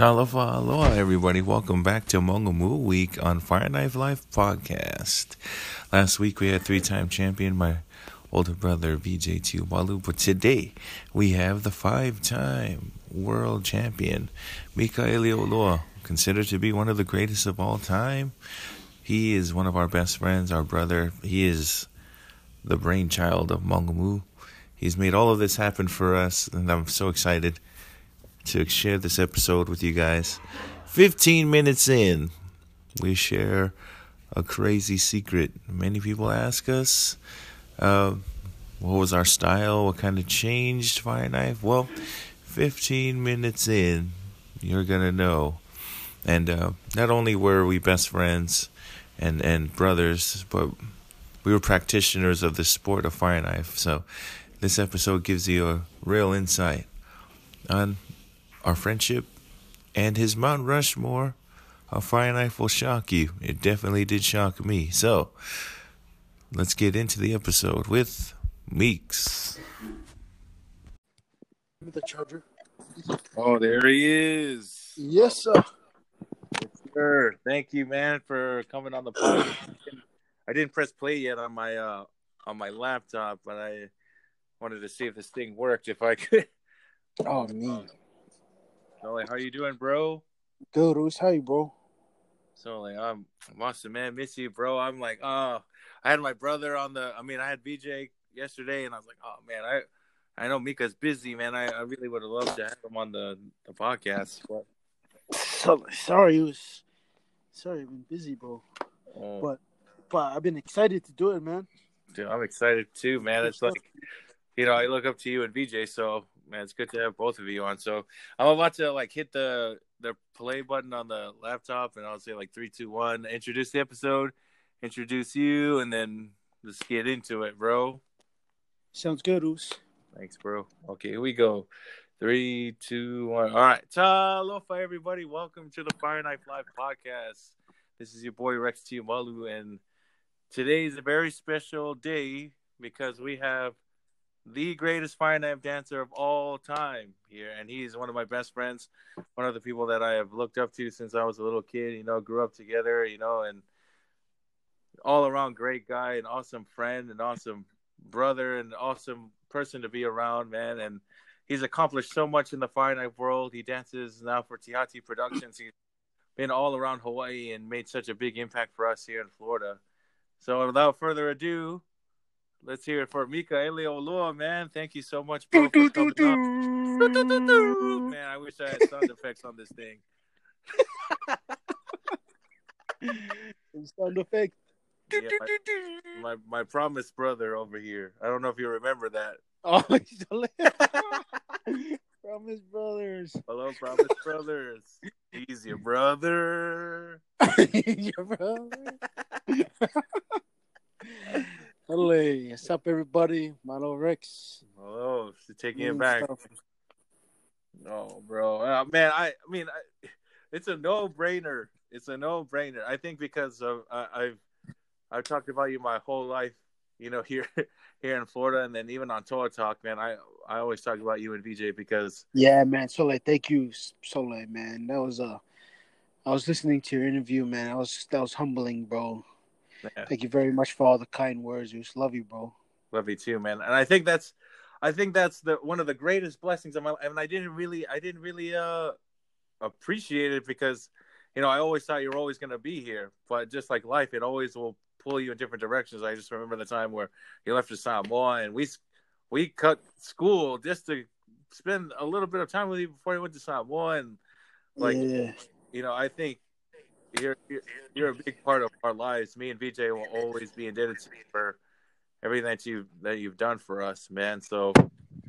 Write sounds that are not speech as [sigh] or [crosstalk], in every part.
Talofa aloha, everybody. Welcome back to Mongamu Week on Fire Knife Life podcast. Last week we had three-time champion, my older brother VJ Tiumalu, but today we have the five-time world champion, Mika Oloa, considered to be one of the greatest of all time. He is one of our best friends, our brother. He is the brainchild of Mongamu. He's made all of this happen for us, and I'm so excited to share this episode with you guys. 15 minutes in, we share a crazy secret. Many people ask us, uh, what was our style? What kind of changed Fire Knife? Well, 15 minutes in, you're going to know. And uh, not only were we best friends and, and brothers, but we were practitioners of the sport of Fire Knife. So this episode gives you a real insight on our friendship and his Mount Rushmore. A fire knife will shock you. It definitely did shock me. So, let's get into the episode with Meeks. The charger. Oh, there he is. Yes, sir. Sure. Thank you, man, for coming on the podcast. [clears throat] I didn't press play yet on my uh on my laptop, but I wanted to see if this thing worked. If I could. Oh, me. So, like, how you doing, bro? Good, Roos. How you, bro? So, like, I'm Monster Man, miss you, bro. I'm like, oh, I had my brother on the. I mean, I had VJ yesterday, and I was like, oh man, I. I know Mika's busy, man. I, I really would have loved to have him on the, the podcast. But, So, sorry, it was. Sorry, I've been busy, bro. oh, But, but I've been excited to do it, man. dude, I'm excited too, man. It's like, you know, I look up to you and VJ, so man, it's good to have both of you on. So I'm about to like hit the the play button on the laptop, and I'll say like three, two, one. Introduce the episode, introduce you, and then let's get into it, bro. Sounds good, Roos. Thanks, bro. Okay, here we go. Three, two, one. All right. Talofa, everybody. Welcome to the Fire Knife Live podcast. This is your boy Rex Tiumalu, and today is a very special day because we have the greatest fire knife dancer of all time here, and he's one of my best friends, one of the people that I have looked up to since I was a little kid. You know, grew up together. You know, and all around great guy, an awesome friend, an awesome brother, an awesome person to be around, man. And he's accomplished so much in the fire knife world. He dances now for Tihati Productions. He's been all around Hawaii and made such a big impact for us here in Florida. So without further ado, let's hear it for Mika Oloa, man. Thank you so much, bro, for coming on. Man, I wish I had sound effects on this thing. [laughs] Sound effect. Yeah, my, my my promised brother over here. I don't know if you remember that. Oh, [laughs] he's [laughs] Promise Brothers. Hello, Promise Brothers. He's your brother. Your brother. Hello, what's up, everybody? Mano Rex. Hello, so taking it back. stuff. Oh, bro, uh, man, I, I mean, I, it's a no-brainer. It's a no-brainer. I think because of I, I've I've talked about you my whole life. You know, [laughs] here here in Florida, and then even on Toa Talk, man. I I always talk about you and VJ because Yeah, man. Sole, thank you, Sole, man. That was uh I was listening to your interview, man. That was that was humbling, bro. Man, Thank you very much for all the kind words. Just love you, bro. love you too, man. And I think that's I think that's the one of the greatest blessings of my life. And I didn't really I didn't really uh appreciate it because you know I always thought you were always going to be here, but just like life, it always will pull you in different directions. I just remember the time where you left for Samoa and we we cut school just to spend a little bit of time with you before you went to Samoa and like yeah. you know I think you're you're, you're a big part of our lives. Me and VJ will always be indebted to you for everything that you that you've done for us, man. So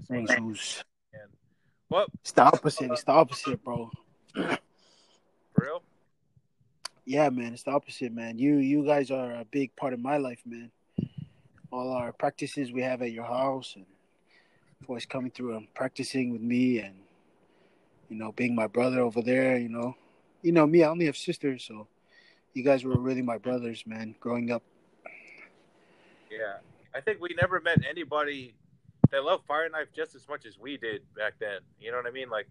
Thanks, Zeus. what It's the opposite. It's the opposite, bro. for real? Yeah, man. It's the opposite, man. You you guys are a big part of my life, man. All our practices we have at your house and always coming through and practicing with me and you know, being my brother over there, you know. You know, me, I only have sisters, so you guys were really my brothers, man, growing up. Yeah, I think we never met anybody that loved Fire Knife just as much as we did back then. You know what I mean? Like,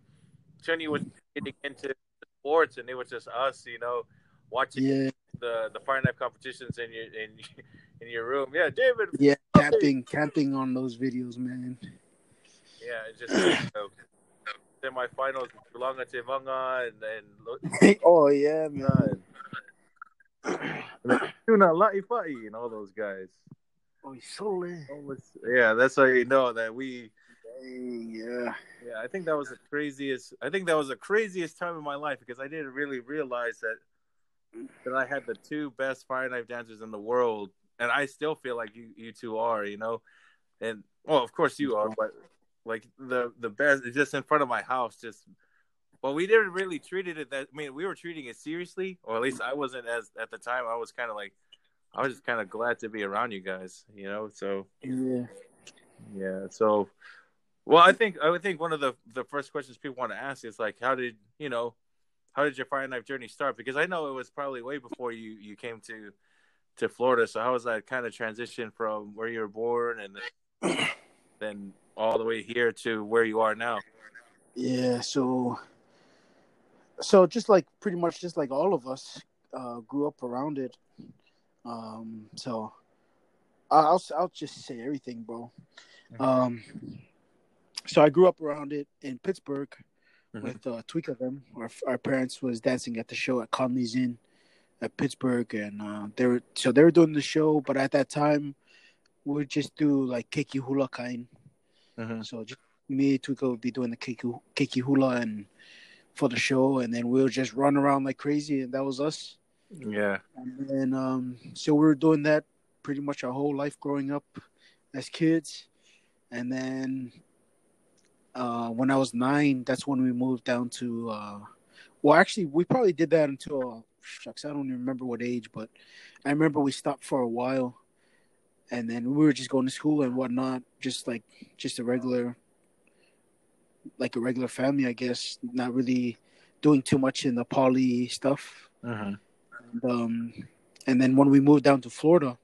Chunyi was getting into sports, and it was just us, you know, watching Yeah, the the fire knife competitions in your in [laughs] in your room. Yeah, David. yeah, camping, camping on those videos, man. Yeah, just you know, semifinals, Tulanga Tevanga, and then [laughs] oh yeah, man. [clears throat] Tuna Laifai and all those guys. Oh, he's so lit. Yeah, that's how you know that we. Dang, yeah. Yeah, I think that was the craziest. I think that was the craziest time in my life because I didn't really realize that that I had the two best fire knife dancers in the world, and I still feel like you you two are, you know, and well, of course you are, but like the the best, just in front of my house, just. Well, we didn't really treat it that. I mean, we were treating it seriously, or at least I wasn't as at the time. I was kind of like, I was just kind of glad to be around you guys, you know. So Yeah. yeah. So, well, I think I would think one of the the first questions people want to ask is like, how did you know, how did your fire knife journey start? Because I know it was probably way before you you came to to Florida. So how was that kind of transition from where you were born and then all the way here to where you are now? Yeah, so so just like pretty much just like all of us uh grew up around it. Um so I- I'll I'll just say everything, bro. Um so I grew up around it in Pittsburgh Mhm. with uh Tweaker them. Our our parents was dancing at the show at Conley's Inn at Pittsburgh and uh they were so they were doing the show, but at that time we would just do like keiki hula kind. Mhm. So just me, Tuka would be doing the keiki, keiki hula and for the show, and then we'll just run around like crazy, and that was us. Yeah. And then um, so we were doing that pretty much our whole life growing up as kids, and then uh, when I was nine, that's when we moved down to. Uh, well, actually, we probably did that until shucks, I don't even remember what age, but I remember we stopped for a while, and then we were just going to school and whatnot, just like just a regular, like a regular family, I guess. Not really doing too much in the poly stuff. Mhm. And, um, and then when we moved down to Florida,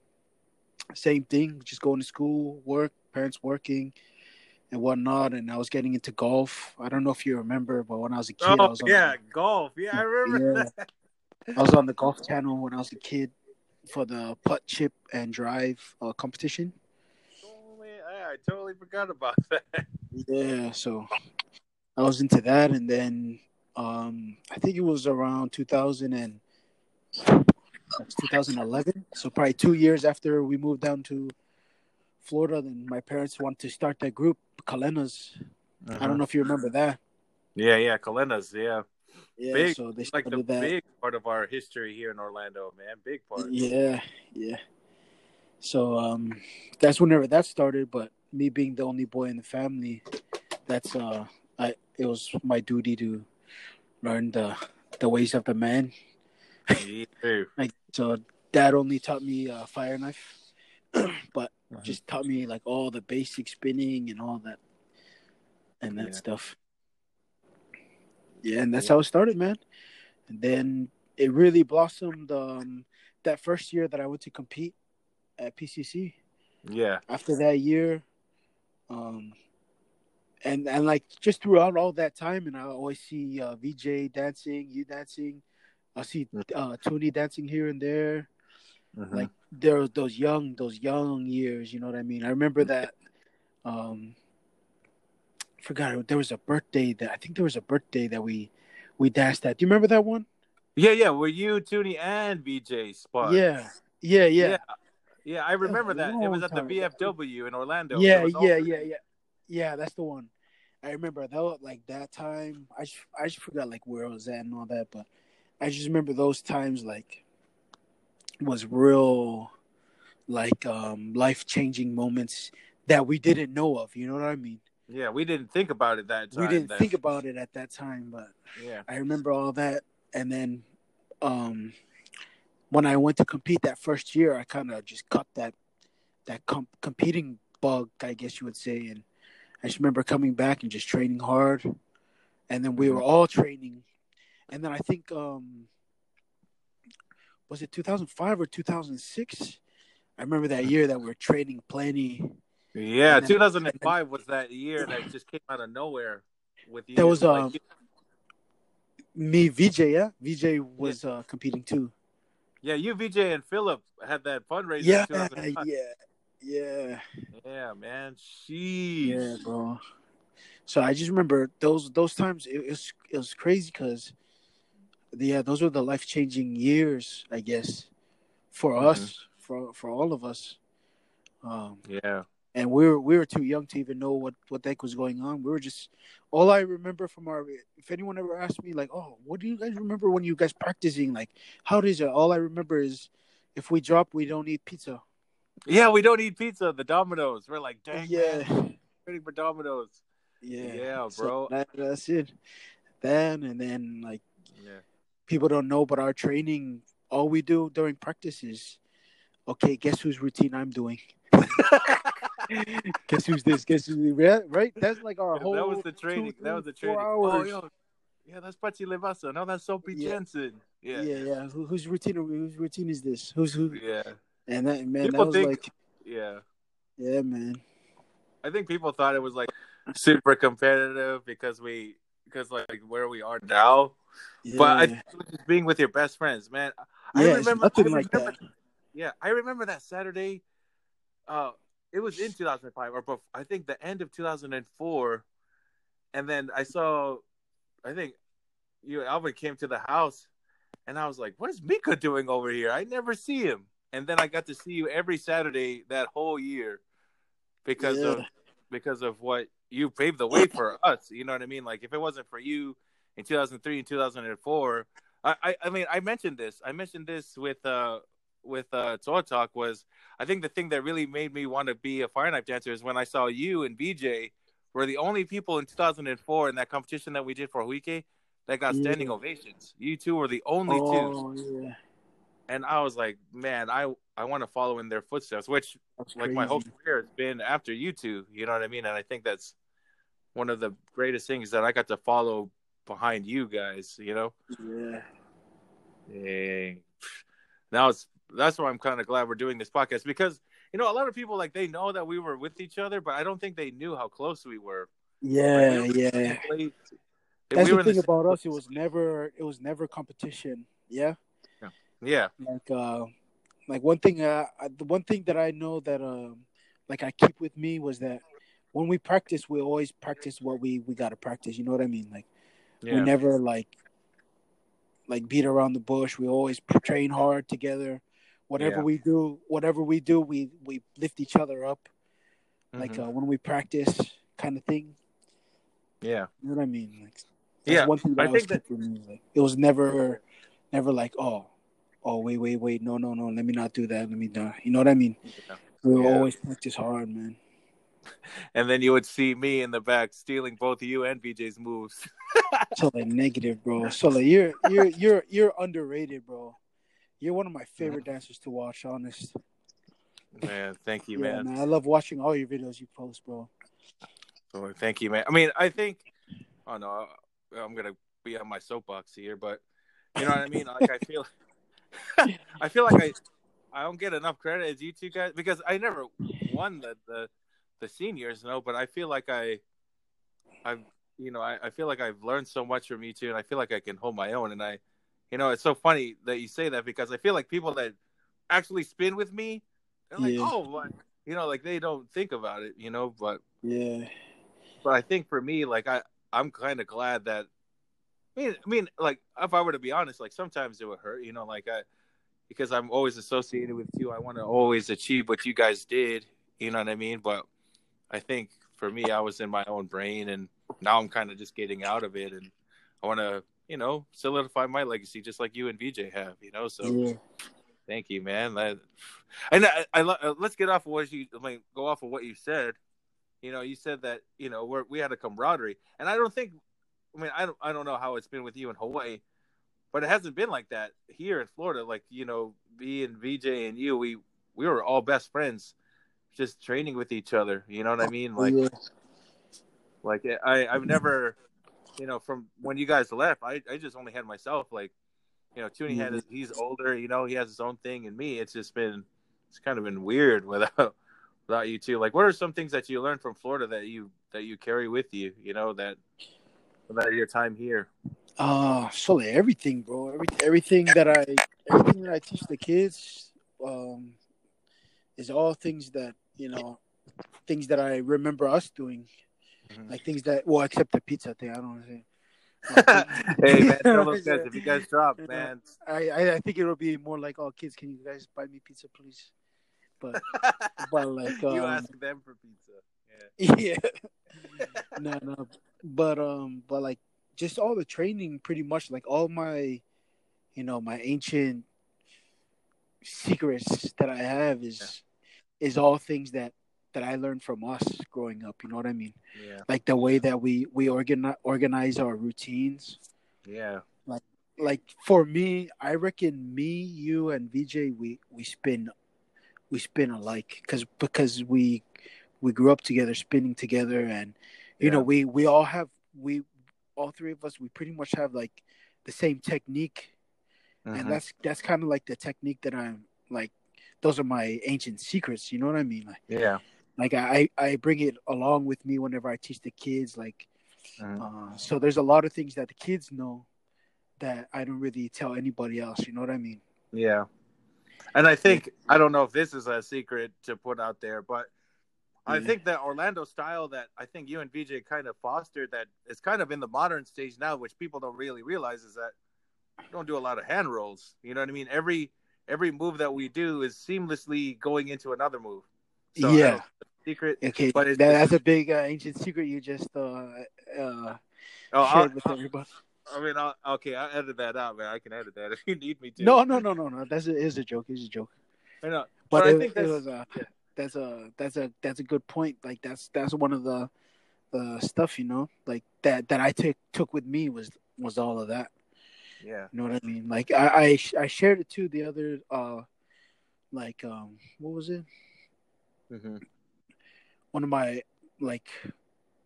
same thing, just going to school, work, parents working, and whatnot. And I was getting into golf. I don't know if you remember, but when I was a kid, I Oh was on yeah, golf. Yeah, I remember Yeah. that. I was on the golf channel when I was a kid for the putt, chip, and drive uh, competition. Oh, man, I, I totally forgot about [laughs] that. Yeah, so I was into that, and then um, I think it was around 2000 and that's 2011. So probably two years after we moved down to Florida, then my parents wanted to start that group, Kalenas. I don't know if you remember that. Yeah, yeah, Kalenas. Yeah, Yeah, Big, so they like the that. big part of our history here in Orlando, man. Big part. Yeah, yeah. So um that's whenever that started, but me being the only boy in the family, that's uh I it was my duty to learn the the ways of the man. Me too. [laughs] Like so dad only taught me uh fire knife [clears throat] but Uh-huh. just taught me like all the basic spinning and all that and that Yeah. stuff. Yeah, and that's how it started, man. And then it really blossomed um that first year that I went to compete at PCC. Yeah, After that year, um, and and like just throughout all that time, and I always see uh, VJ dancing, you dancing, I see uh, Tony dancing here and there. Mhm. Like there was those young, those young years. You know what I mean? I remember that. Um, forgot there was a birthday that I think there was a birthday that we we danced at. Do you remember that one? yeah, yeah. Were you Toonie and VJ spot? Yeah, yeah, yeah. yeah, Yeah, I remember that. It was at the. VFW in Orlando. yeah, It was all yeah, yeah, yeah, yeah. That's the one. I remember that. Like that time, I just, I just forgot like where I was at and all that, but I just remember those times like was real, like um life changing moments that we didn't know of. You know what I mean? Yeah, we didn't think about it that time. we didn't think [laughs] about it at that time, but Yeah. I remember all that. And then, um, when I went to compete that first year, I kind of just cut that that com- competing bug, I guess you would say. And I just remember coming back and just training hard. And then we were all training. And then I think, um, was it 2005 or 2006? I remember that year that we were training plenty. Yeah, then- 2005 was that year that just came out of nowhere with you. That was, Like, um, Me, VJ, yeah, VJ was uh, competing too. Yeah, you, VJ, and Philip had that fundraiser. Yeah, 2005. yeah, yeah, yeah, man. Sheesh. yeah, bro. So I just remember those those times. It, was it was crazy because, yeah, those were the life changing years, I guess, for Mhm. us, for for all of us. Um, Yeah. And we were we were too young to even know what what the heck was going on. We were just all I remember from our. If anyone ever asked me like, "Oh, what do you guys remember when you guys practicing? Like, how does it?" All I remember is if we drop, we don't eat pizza. Yeah, we don't eat pizza. The Domino's. We're like, dang, yeah, waiting for Domino's. yeah, Yeah, So bro. that, that's it. Then and then like Yeah. people don't know, but our training, all we do during practice is, okay, guess whose routine I'm doing. [laughs] guess who's this? Guess who? Right? right? That's like our Yeah, whole. that was the training. two, that was the training. four Oh, yo. Yeah, that's Pachi Levasa. No, that's Sophie Yeah. Jensen. Yeah, Yeah. yeah. Who, whose routine? Whose routine is this? Who's who? Yeah. And that man, People that was think- like, Yeah. yeah, man. I think people thought it was like super competitive because we because like where we are now. Yeah, But I being with your best friends, man. I yeah, remember nothing I like that. Yeah, I remember that Saturday. Uh, it was in 2005, or bef- I think the end of 2004, and then I saw, I think you Alvin came to the house, and I was like, "What is Mika doing over here? I never see him." And then I got to see you every Saturday that whole year because of because of what you paved the way [laughs] for us. You know what I mean? Like if it wasn't for you in 2003 and 2004, I, I, I mean, I mentioned this. I mentioned this with uh with uh Toa Talk was I think the thing that really made me want to be a fire knife dancer is when I saw you and VJ were the only people in 2004 in that competition that we did for Huike that got standing Yeah. ovations. You two were the only two, oh, yeah. and I was like, man, I I want to follow in their footsteps. Which That's like my whole career has been after you two. You know what I mean? And I think that's one of the greatest things that I got to follow behind you guys. You know. Yeah. Dang. Now it's that's why I'm kind of glad we're doing this podcast because you know a lot of people like they know that we were with each other, but I don't think they knew how close we were. Yeah, Like, we were yeah. place. That's We the thing same about us. It was never. It was never competition. Yeah. yeah, Like, uh, like one thing. Uh, the one thing that I know that um, like I keep with me was that when we practice, we always practice what we we got to practice. You know what I mean? Like. we never like like beat around the bush we always train hard together whatever Yeah. we do whatever we do we we lift each other up like Mhm. uh, when we practice kind of thing yeah, you know what i mean like Yeah, one thing that I I, think that- me like it was never never like oh oh wait wait wait no no no let me not do that let me not you know what i mean Yeah. we Yeah. always practice hard man [laughs] And then you would see me in the back stealing both you and VJ's moves. [laughs] so like negative bro so like you're you're you're you're underrated bro you're one of my favorite dancers to watch honest man, thank you, [laughs] Yeah, man. man. I love watching all your videos you post, bro. So, thank you, man. I mean, I think, oh no, I'm gonna be on my soapbox here, but you know what I mean. Like, I feel, [laughs] I feel like I, I don't get enough credit as you two guys because I never won the the, the seniors, no. But I feel like I, I've, you know, I, I feel like I've learned so much from you two, and I feel like I can hold my own. And I, you know, it's so funny that you say that because I feel like people that actually spin with me, they're like, Yeah. oh, what? you know, like they don't think about it, you know, but Yeah, but I think for me, like I, I'm kind of glad that. I mean, I mean, like if I were to be honest, like sometimes it would hurt, you know, like I, because I'm always associated with you. I want to always achieve what you guys did, you know what I mean? But I think for me, I was in my own brain, and now I'm kind of just getting out of it, and I want to, you know, solidify my legacy just like you and VJ have, you know. So yeah, Thank you, man. That, and I, I, uh, let's get off of what you I mean, go off of what you said. You know, you said that you know we're, we had a camaraderie, and I don't think. I mean, I don't I don't know how it's been with you in Hawaii, but it hasn't been like that here in Florida. Like you know, me and VJ and you, we we were all best friends, just training with each other. You know what I mean? Like yeah, like I I've never, you know, from when you guys left, I I just only had myself. Like, you know, Toonie had his, he's older. You know, he has his own thing, and me, it's just been it's kind of been weird [laughs] without without you two. Like, what are some things that you learned from Florida that you that you carry with you? You know that about your time here. Uh, so everything, bro. Every, everything that I everything that I teach the kids, um, is all things that you know, things that I remember us doing, Mhm. like things that well, except the pizza thing. I don't want to say. [laughs] hey man, [laughs] tell those guys if you guys drop, Yeah. man. I, I I think it'll be more like, oh, kids, can you guys buy me pizza, please? But [laughs] but like you um, ask them for pizza. Yeah. yeah, no, no, but um, but like just all the training, pretty much like all my, you know, my ancient secrets that I have is is all things that that I learned from us growing up. You know what I mean? Yeah. Like the way that we we organize organize our routines. Yeah. Like like for me, I reckon me, you, and VJ, we we spin, we spin alike because because we we grew up together, spinning together, and you know we we all have we all three of us we pretty much have like the same technique Mhm. and that's that's kind of like the technique that I'm like those are my ancient secrets you know what I mean like yeah. Like I I bring it along with me whenever I teach the kids like Mhm. uh, so there's a lot of things that the kids know that I don't really tell anybody else you know what I mean Yeah. And I think I don't know if this is a secret to put out there, but I Yeah. think that Orlando style that I think you and VJ kind of fostered that is kind of in the modern stage now, which people don't really realize is that we don't do a lot of hand rolls. You know what I mean? Every every move that we do is seamlessly going into another move. So Yeah. secret. okay But that, that's a big uh, ancient secret you just uh uh Oh, I'll- shared with I'll- everybody I mean, I'll, okay, I'll edit that out, man. I can edit that [laughs] if you need me to. no no no no no that's a, it's a joke it's a joke I know. but, But I it, think it that's- was uh, yeah. that's a that's a that's a good point. Like that's that's one of the the stuff you know like that that I took took with me was was all of that. Yeah. You know what I mean? Like I I, I shared it too the other uh like um what was it? Hmm One of my like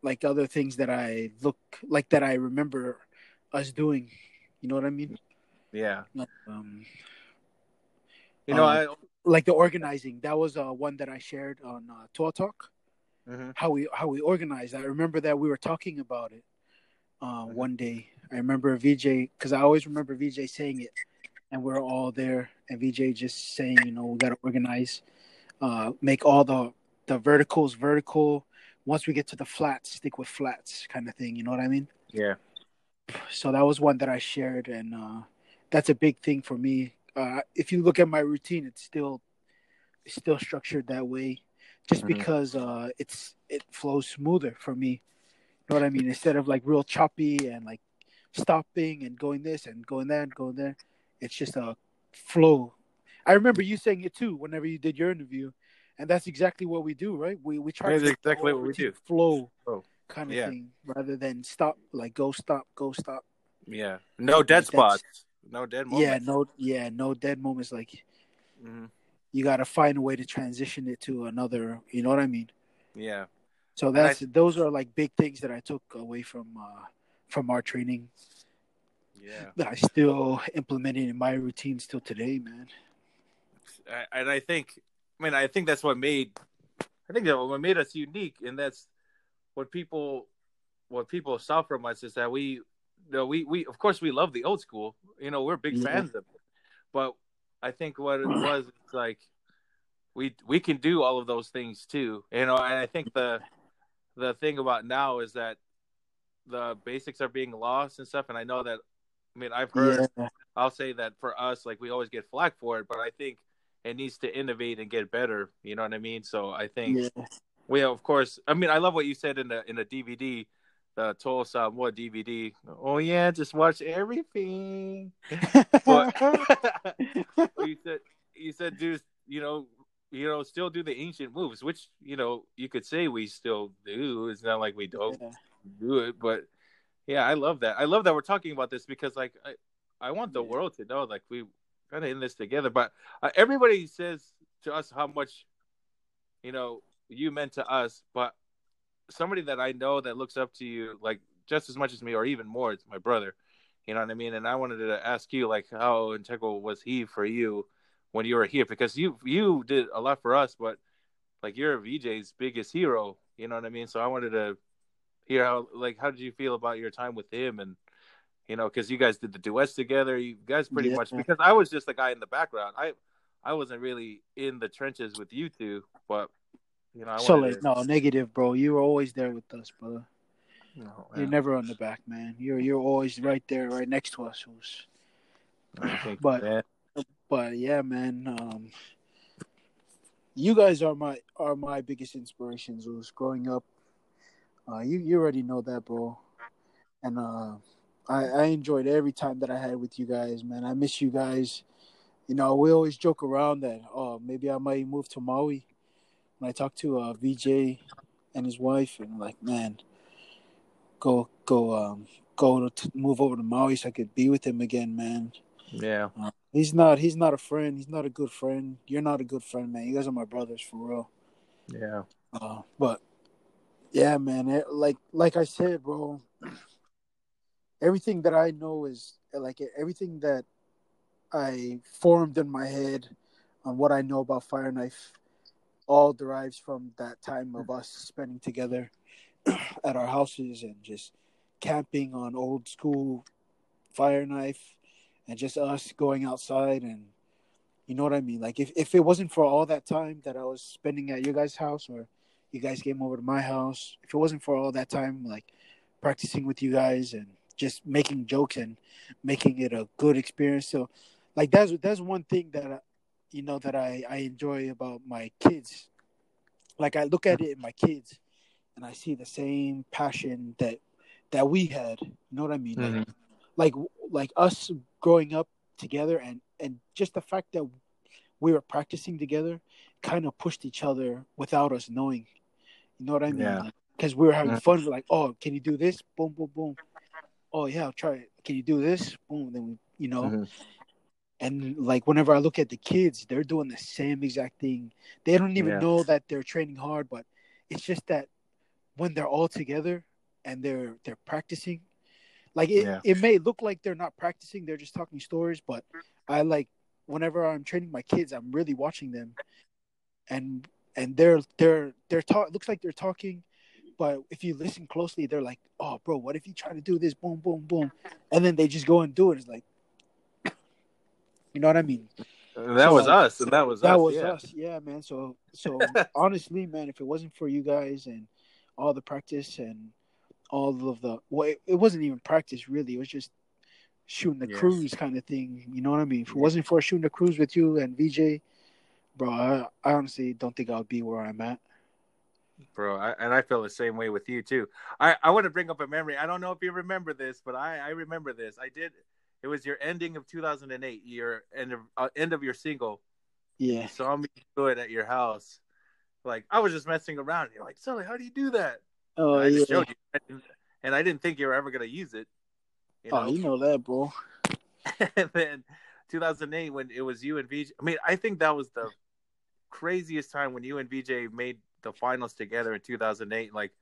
like other things that I look like that I remember us doing. You know what I mean? Yeah. Like um You know, I like the organizing. That was uh one that I shared on uh, Toa Talk. I. mhm. how we how we organized. I remember that we were talking about it uh, Mhm. one day. I remember VJ because I always remember VJ saying it, and we are all there, and VJ just saying, you know, we got to organize, uh, make all the the verticals vertical. Once we get to the flats, stick with flats, kind of thing. You know what I mean? Yeah. So that was one that I shared, and uh, that's a big thing for me. Uh, if you look at my routine, it's still it's still structured that way, just Mhm. because uh, it's it flows smoother for me. You know what I mean? Instead of like real choppy and like stopping and going this and going that and going there, it's just a flow. I remember you saying it too whenever you did your interview, and that's exactly what we do, right? We we try That's to exactly what we do. flow Oh, kind of yeah. thing rather than stop like go stop go stop. Yeah. No dead That's- spots. No dead moments. Yeah, no, yeah, no dead moments. Like hmm you got to find a way to transition it to another. You know what I mean? Yeah. So And I- that's those are like big things that I took away from uh from our training Yeah. that I still implemented in my routine still today, man. And I think, I mean, I think that's what made, I think that what made us unique, and that's what people, what people saw from us is that we, you know, we, we, of course, we love the old school. You know, we're big Yeah. fans of it, but I think what it was, it's like, we we can do all of those things too. You know, and I think the the thing about now is that the basics are being lost and stuff. And I know that, I mean, I've heard Yeah, I'll say that for us, like we always get flack for it, but I think it needs to innovate and get better. You know what I mean? So I think yeah, we, of course, I mean, I love what you said in the in the DVD, the Total Samoa DVD. Oh yeah, just watch everything. [laughs] But [laughs] you said you said, dude, you know, you know, still do the ancient moves, which you know you could say we still do. It's not like we don't Yeah. do it, but yeah, I love that. I love that we're talking about this because like I, I want the world to know like we kind of in this together. But uh, everybody says to us how much you know you meant to us, but somebody that I know that looks up to you like just as much as me or even more, it's my brother. You know what I mean? And I wanted to ask you like how integral was he for you when you were here? Because you you did a lot for us, but like you're VJ's biggest hero. You know what I mean? So I wanted to hear how like how did you feel about your time with him and you know, because you guys did the duets together. You guys pretty Yeah. much because I was just the guy in the background. I I wasn't really in the trenches with you two, but you know, I so like no negative, bro. You were always there with us, brother. No, You're never on the back, man. You're you're always right there, right next to us. But- that- But yeah, man. Um, you guys are my are my biggest inspirations. Was growing up. Uh, you you already know that, bro. And uh, I I enjoyed every time that I had with you guys, man. I miss you guys. You know, we always joke around that oh maybe I might move to Maui. When I talk to uh, VJ and his wife, and like man, go go um go to move over to Maui so I could be with him again, man. yeah, He's not. He's not a friend. He's not a good friend. You're not a good friend, man. You guys are my brothers for real. yeah, Uh, but yeah, man. It, like like I said, bro. [clears throat] Everything that I know is like everything that I formed in my head on what I know about Fire Knife, all derives from that time of us spending together [clears throat] at our houses and just camping on old school Fire Knife and just us going outside and you know what I mean? Like if, if it wasn't for all that time that I was spending at your guys' house or you guys came over to my house, if it wasn't for all that time like practicing with you guys and just making jokes and making it a good experience. So like that's that's one thing that I, you know that I I enjoy about my kids. Like I look at it in my kids and I see the same passion that that we had. You know what I mean? Like, Mhm. like like us growing up together and and just the fact that we were practicing together kind of pushed each other without us knowing you know what i mean Yeah. because we were having fun like oh can you do this boom boom boom oh yeah i'll try it can you do this boom then we you know Mhm. and like whenever i look at the kids they're doing the same exact thing they don't even Yeah. know that they're training hard but it's just that when they're all together and they're they're practicing like it, Yeah. it may look like they're not practicing they're just talking stories but i like whenever i'm training my kids i'm really watching them and and they're they're they're talk looks like they're talking but if you listen closely they're like oh bro what if you try to do this? Boom boom boom. And then they just go and do it. It's like [clears throat] you know what i mean? That So, was us, and that was that us. was yeah. us. Yeah man. So so [laughs] honestly man if it wasn't for you guys and all the practice and all of the well it, it wasn't even practice really. It was just shooting the Yes. cruise kind of thing you know what i mean? If it wasn't for shooting the cruise with you and vj bro i, I honestly don't think i would be where i'm at bro. I, and I feel the same way with you too. I, I want to bring up a memory. I don't know if you remember this, but I, I remember this. I did. It was your ending of 2008. Your end of uh, end of your single. yeah You saw me do it at your house. Like I was just messing around. You're like, Sully, how do you do that? oh And I yeah showed you, and I didn't think you were ever gonna use it. You know? oh you know that bro [laughs] and then 2008 when it was you and VJ. I mean, I think that was the craziest time when you and VJ made the finals together in 2008. Like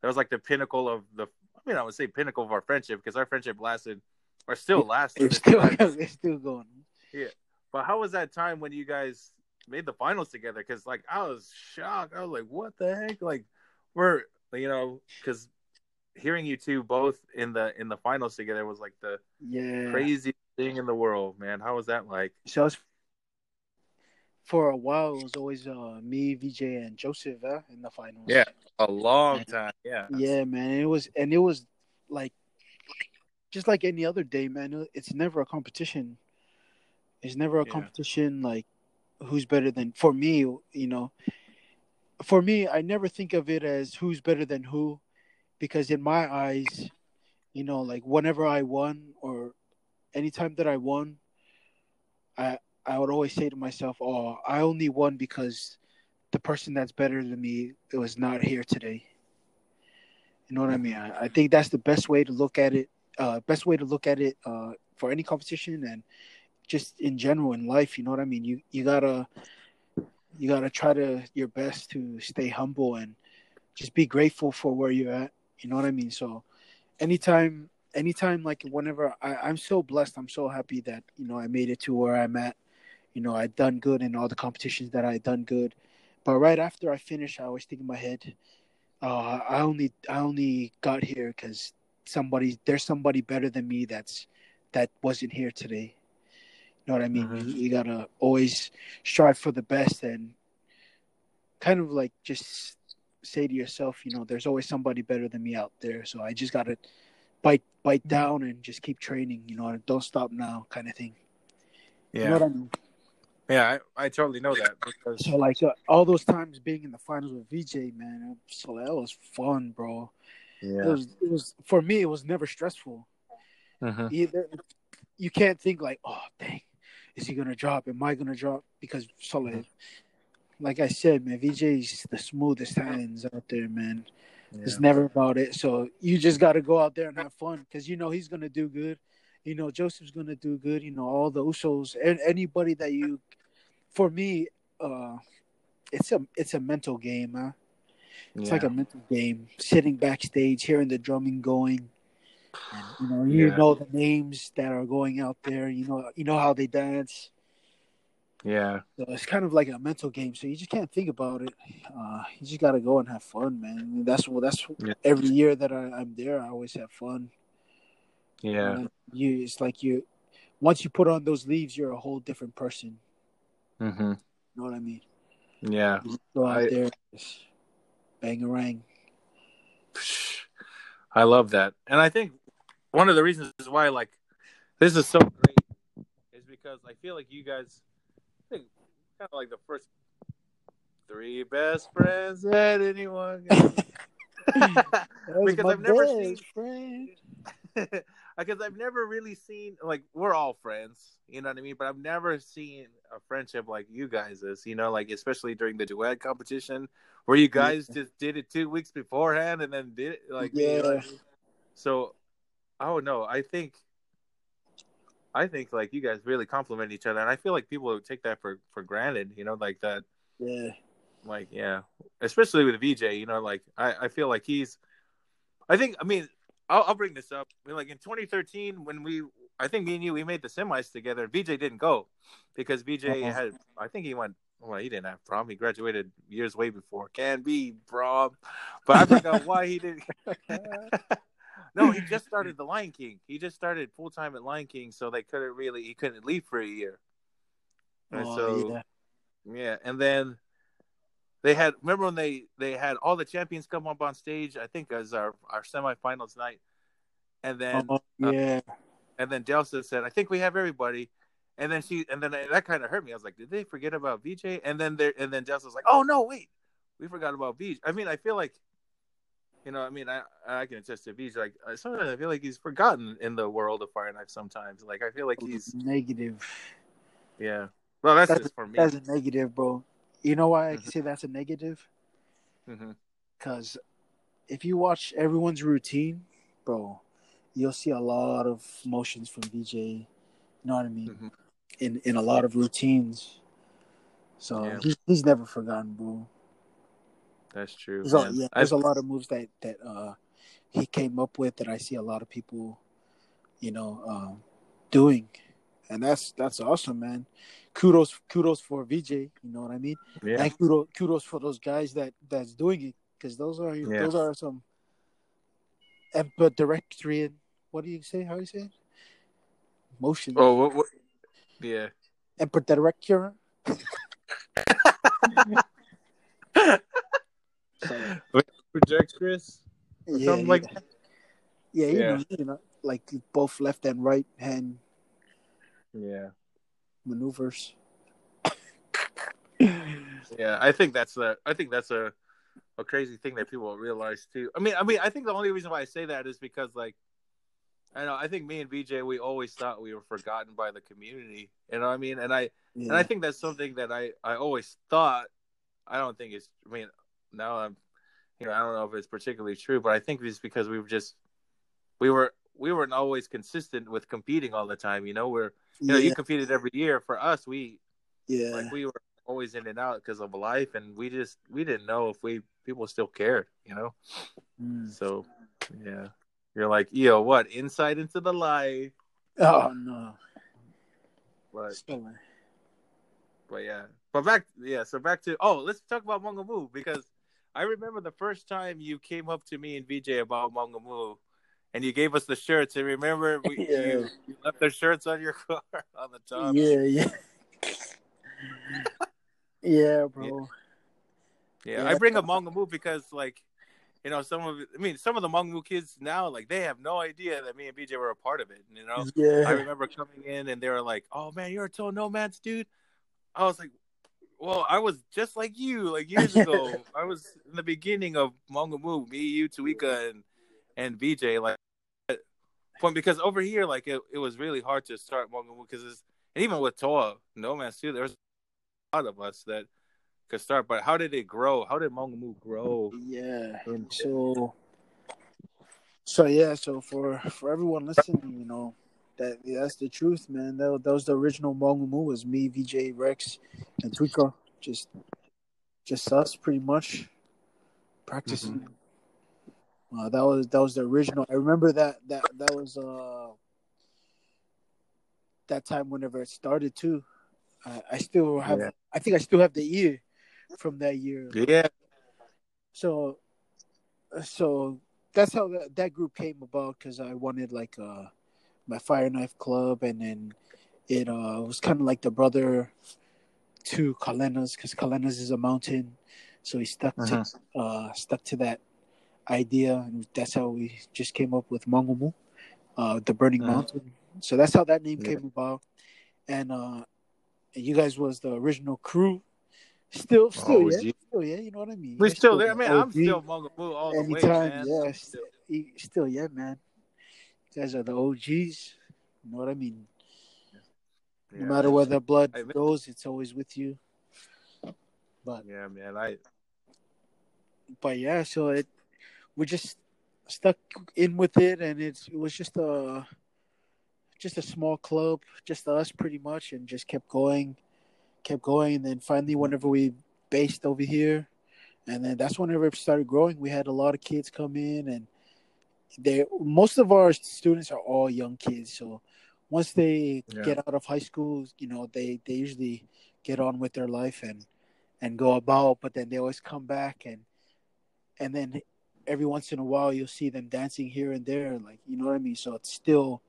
that was like the pinnacle of the. I mean, I would say pinnacle of our friendship because our friendship lasted, or still lasts. it's still [laughs] it's still going Yeah, But how was that time when you guys made the finals together? Because like I was shocked. I was like, "What the heck?" Like we're you know because hearing you two both in the in the finals together was like the yeah craziest thing in the world, man. How was that like? so it's, for a while it was always uh me vj and joseph uh, in the finals Yeah. A long time, yeah. Yeah, man. It was and it was like just like any other day, man. It's never a competition. It's never a Yeah. competition like who's better than for me, you know. For me, I never think of it as who's better than who because in my eyes, you know, like whenever I won or anytime that I won, I I would always say to myself, "Oh, I only won because the person that's better than me was not here today." You know what I mean? I, I think that's the best way to look at it. Uh, best way to look at it uh, for any competition and just in general in life. You know what I mean? You you gotta you gotta try to your best to stay humble and just be grateful for where you're at. You know what I mean? So anytime anytime like whenever I, I'm so blessed, I'm so happy that, you know, I made it to where I'm at. You know, I'd done good in all the competitions that I had done good. But right after I finish, I always think in my head, uh, I only I only got here because somebody there's somebody better than me that's that wasn't here today. You know what I mean? Mhm. You, you gotta always strive for the best and kind of like just say to yourself, you know, there's always somebody better than me out there. So I just gotta bite bite down and just keep training. You know, don't stop now, kind of thing. Yeah, You know what I mean? Yeah, I, I totally know that because So like uh, all those times being in the finals with VJ, man. So that was fun, bro. It yeah, was it was for me. It was never stressful. Mhm. Either you can't think like, oh dang, is he gonna drop? Am I gonna drop? Because so like, like I said, man, VJ's the smoothest hands out there, man. It's never about it. So you just got to go out there and have fun because you know he's gonna do good. You know Joseph's gonna do good. You know all the Usos and anybody that you. For me, uh, it's a it's a mental game, huh? It's like a mental game. Sitting backstage, hearing the drumming going, and, you know you Yeah. know the names that are going out there. You know you know how they dance. yeah, So it's kind of like a mental game. So you just can't think about it. Uh, you just gotta go and have fun, man. That's what that's Yeah. every year that I, I'm there. I always have fun. Yeah, you it's like you once you put on those leaves, you're a whole different person. hmm You know what I mean? yeah. You go out I- there, just bang a rang. [sighs] I love that, and I think one of the reasons is why like this is so great is because I feel like you guys, I think, kind of like the first three best friends that anyone. [laughs] got. [laughs] Because I've never best seen- friend. [laughs] because I've never really seen like we're all friends, you know what I mean. But I've never seen a friendship like you guys is, you know, like especially during the duet competition where you guys just did it two weeks beforehand and then did it like you know? So, oh, I don't know. I think, I think like you guys really compliment each other, and I feel like people take that for for granted, you know, like that Yeah. like yeah especially with vj you know like i i feel like he's i think i mean i'll, I'll bring this up. I mean, like in 2013 when we i think me and you we made the semis together vj didn't go because vj Uh-huh. had i think he went well he didn't have prom. He graduated years way before. Can be prom. But i forgot [laughs] why he didn't [laughs] no he just started the lion king. He just started full-time at lion king so they couldn't really he couldn't leave for a year. And Oh, so yeah. yeah, and then they had remember when they they had all the champions come up on stage. I think as our our semifinals night, and then Oh, yeah. and then Delsa said, "I think we have everybody." And then she and then that kind of hurt me. I was like, "Did they forget about VJ?" And then there and then Delsa was like, "Oh no, wait, we forgot about VJ." I mean, I feel like. You know, I mean, I I can attest to VJ. Like uh, sometimes I feel like he's forgotten in the world of Fire Knife. Sometimes, like I feel like he's negative. yeah. Well, that's, That's- just for me. That's a negative, bro. You know why I Mhm. can say that's a negative? Because if you watch everyone's routine, bro, you'll see a lot of motions from VJ. You know what I mean? Mhm. In in a lot of routines. So Yeah. he's he's never forgotten, bro. That's true. There's, a, yeah, there's a lot of moves that that uh, he came up with that I see a lot of people, you know, um, doing, and that's that's awesome, man. Kudos, kudos for VJ. You know what I mean? yeah. And kudos, kudos for those guys that that's doing it because those are Yeah. those are some ambidextrian. What do you say? How do you say it? Motion. Oh, what, what? Yeah. So, [laughs] Projectress? Yeah, something like yeah, you Yeah. know, you know, like both left and right hand Yeah. maneuvers. Yeah. I think that's a I think that's a a crazy thing that people realize too. I mean I mean I think the only reason why I say that is because like I know I think me and VJ we always thought we were forgotten by the community. You know what I mean? And I Yeah. and I think that's something that I I always thought. I don't think it's. I mean, now I'm, you know, I don't know if it's particularly true, but I think it's because we were just, we were we weren't always consistent with competing all the time. You know, we're you know yeah, you competed every year. For us, we yeah. like we were always in and out because of life, and we just we didn't know if we people still cared. You know, Mm. so yeah, you're like, yo, what insight into the life, Oh no. but But yeah, but back yeah, so back to oh, let's talk about Mongamu because I remember the first time you came up to me and VJ about Mongamu, and you gave us the shirts. And remember, we, [laughs] Yeah. you, you left the shirts on your [laughs] car on the top. Yeah, yeah. yeah, bro. Yeah, Yeah. I bring up Mongamu because like, you know, some of I mean, some of the Mongamu kids now like they have no idea that me and VJ were a part of it. You know, I remember coming in and they were like, "Oh man, you're a total nomads, dude." I was like, "Well, I was just like you, like years [laughs] ago. I was in the beginning of Mongamu, me, you, Tuika, and and VJ. Like, point because over here, like it, it was really hard to start Mongamu because it's and even with Toa nomads too. There's a lot of us that could start, but how did it grow? How did Mongamu grow? Yeah. in- So, so yeah. So for for everyone listening, you know, that that's the truth, man. That, that was the original Mongamu. Was me, VJ, Rex, and Tuika. Just, just us, pretty much, practicing. Mm-hmm. Uh, that was that was the original. I remember that that that was uh that time whenever it started too. I, I still have. Yeah. I think I still have the ear from that year. Yeah, So, so that's how that, that group came about because I wanted like uh my fire knife club, and then it uh was kind of like the brother to Kalenas because Kalenas is a mountain, so he stuck to uh stuck to that idea, and that's how we just came up with Mongamu, uh, the Burning Mhm. Mountain. So that's how that name Yeah. came about, and uh, and you guys was the original crew. Still, still, yeah, OG. still, yeah. You know what I mean? we're You're still there. I the mean, I'm still Mongamu all the way, man. yeah, I'm st- still- still, yeah, man. You guys are the OGs. You know what I mean? yeah. No matter where the blood I mean- goes, it's always with you. But Yeah, man. I but yeah, so it we just stuck in with it, and it's it was just a just a small club, just us pretty much, and just kept going, kept going, and then finally, whenever we based over here, and then that's whenever it started growing. We had a lot of kids come in, and they most of our students are all young kids, so once they Yeah. get out of high school, you know, they they usually get on with their life and and go about, but then they always come back and and then every once in a while you'll see them dancing here and there, like you know what I mean. So it's still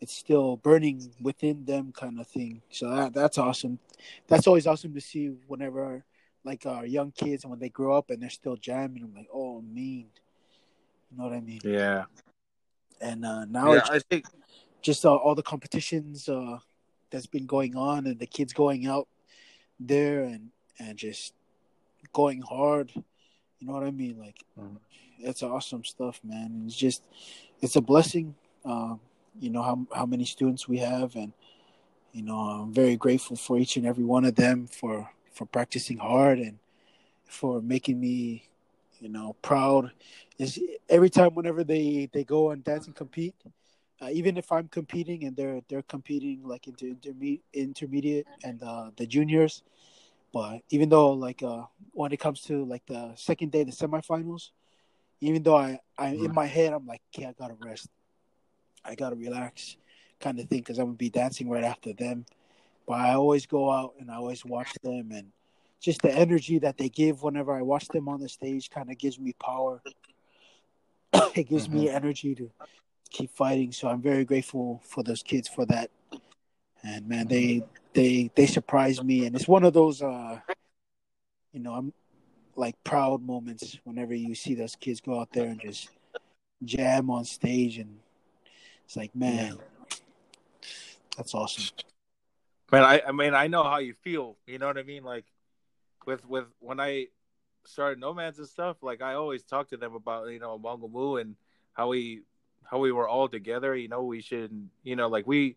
it's still burning within them, kind of thing. So that that's awesome. That's always awesome to see whenever like our young kids and when they grow up and they're still jamming. I'm like, oh, mean. You know what I mean? yeah. And uh, now yeah, I think just uh, all the competitions uh, that's been going on and the kids going out there and and just going hard. You know what I mean? Like Mhm. it's awesome stuff, man. And it's just it's a blessing. Um, you know how how many students we have, and you know I'm very grateful for each and every one of them for for practicing hard and for making me, you know, proud. Is every time whenever they they go and dance and compete, uh, even if I'm competing and they're they're competing like into interme- intermediate and uh, the juniors, but even though like uh, when it comes to like the second day, the semifinals, even though I I in my head I'm like, okay, I gotta rest, I gotta relax, kind of thing, because I'm gonna be dancing right after them. But I always go out and I always watch them and just the energy that they give whenever I watch them on the stage kind of gives me power. [coughs] it gives me energy to keep fighting. So I'm very grateful for those kids for that. And man, they they they surprise me, and it's one of those, uh, you know, I'm like proud moments whenever you see those kids go out there and just jam on stage, and it's like, man, that's awesome. man, I, I mean, I know how you feel. You know what I mean? Like with with when I started Nomads and stuff, like I always talk to them about you know Mongamu and how we how we were all together. You know, we should you know like we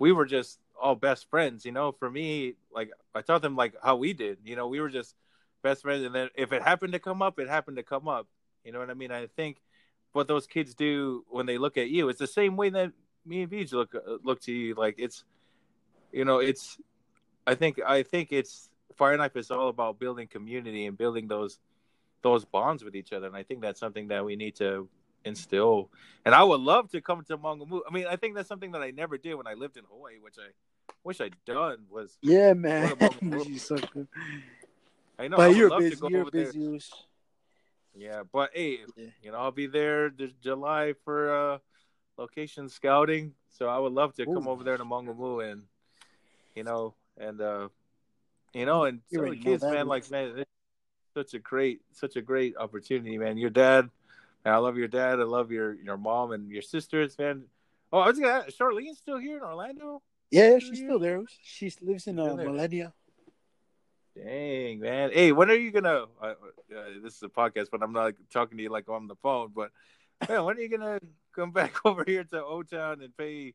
we were just all best friends. You know, for me, like I taught them like how we did. You know, we were just best friends, and then if it happened to come up, it happened to come up. You know what I mean? I think what those kids do when they look at you, it's the same way that me and Beach look uh, look to you. Like it's you know it's i think i think it's fire knife is all about building community and building those those bonds with each other and i think that's something that we need to instill and i would love to come to mongamu i mean i think that's something that i never did when i lived in hawaii which i wish i'd done was Yeah, man. About- [laughs] You suck. i know I But would you're busy. You're over there. Yeah, but hey, Yeah. you know, I'll be there this July for uh location scouting. So I would love to come over there to Mongamu and you know, and uh you know, and You some of the kids, man, like man, it's such a great such a great opportunity, man. Your dad, man, I love your dad, I love your your mom and your sisters, man. Oh, I was gonna ask, Charlene's still here in Orlando? Yeah, she's still there. She lives in uh. Millennia. Dang, man. Hey, when are you gonna? Uh, uh, this is a podcast, but I'm not like, talking to you like on the phone. But man, when are you gonna come [laughs] back over here to O Town and pay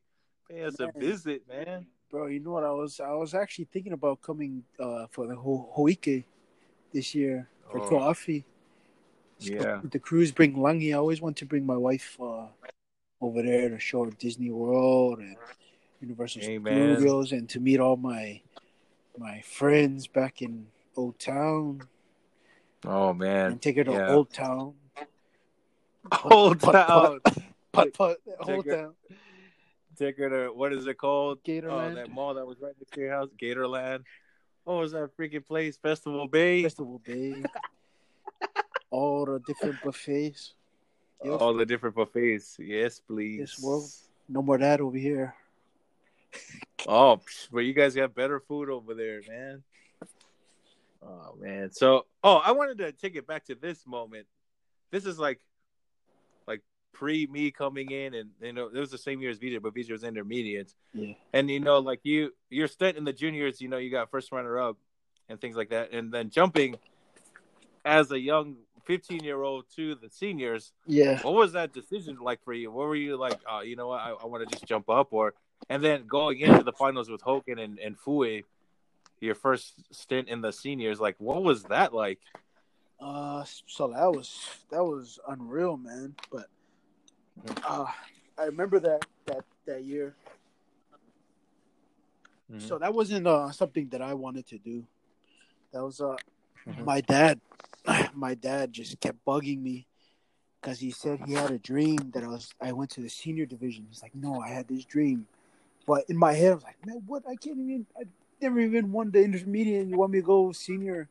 pay us a visit, man? Bro, you know what? I was I was actually thinking about coming uh, for the Ho- Hoike this year for Oh. Koafi. Yeah. The cruise bring Langi. I always want to bring my wife uh, over there to show her Disney World and Universal Hey, man. Studios and to meet all my my friends back in Old Town Oh man, and take her to yeah. Old Town. [laughs] Old Put- Town. Put put Old her- Town. Take her to what is it called? Oh, Gatorland. that mall that was right next to your house, Gatorland. What was that freaking place? Festival Bay. Festival Bay. [laughs] all the different buffets. Yes. All the different buffets. Yes, please. Yes, well. No more that over here. [laughs] Oh, but you guys got better food over there, man. Oh man. So, oh, I wanted to take it back to this moment. This is like, like pre me coming in, and you know, it was the same year as VJ, but VJ was intermediate, Yeah. and you know, like you, your stint in the juniors, you know, you got first runner up and things like that, and then jumping as a young 15 year old to the seniors. Yeah. What was that decision like for you? What were you like? Uh, you know what? I, I want to just jump up, or and then going into the finals with Hoken and and Fue, your first stint in the seniors. Like, what was that like? Uh, so that was that was unreal, man. But uh, I remember that that that year. So that wasn't uh, something that I wanted to do. That was uh, Mhm. my dad. [sighs] My dad just kept bugging me because he said he had a dream that I was I went to the senior division. He's like, no, I had this dream, but in my head I was like, man, what? I can't even. I never even won the intermediate. and You want me to go senior?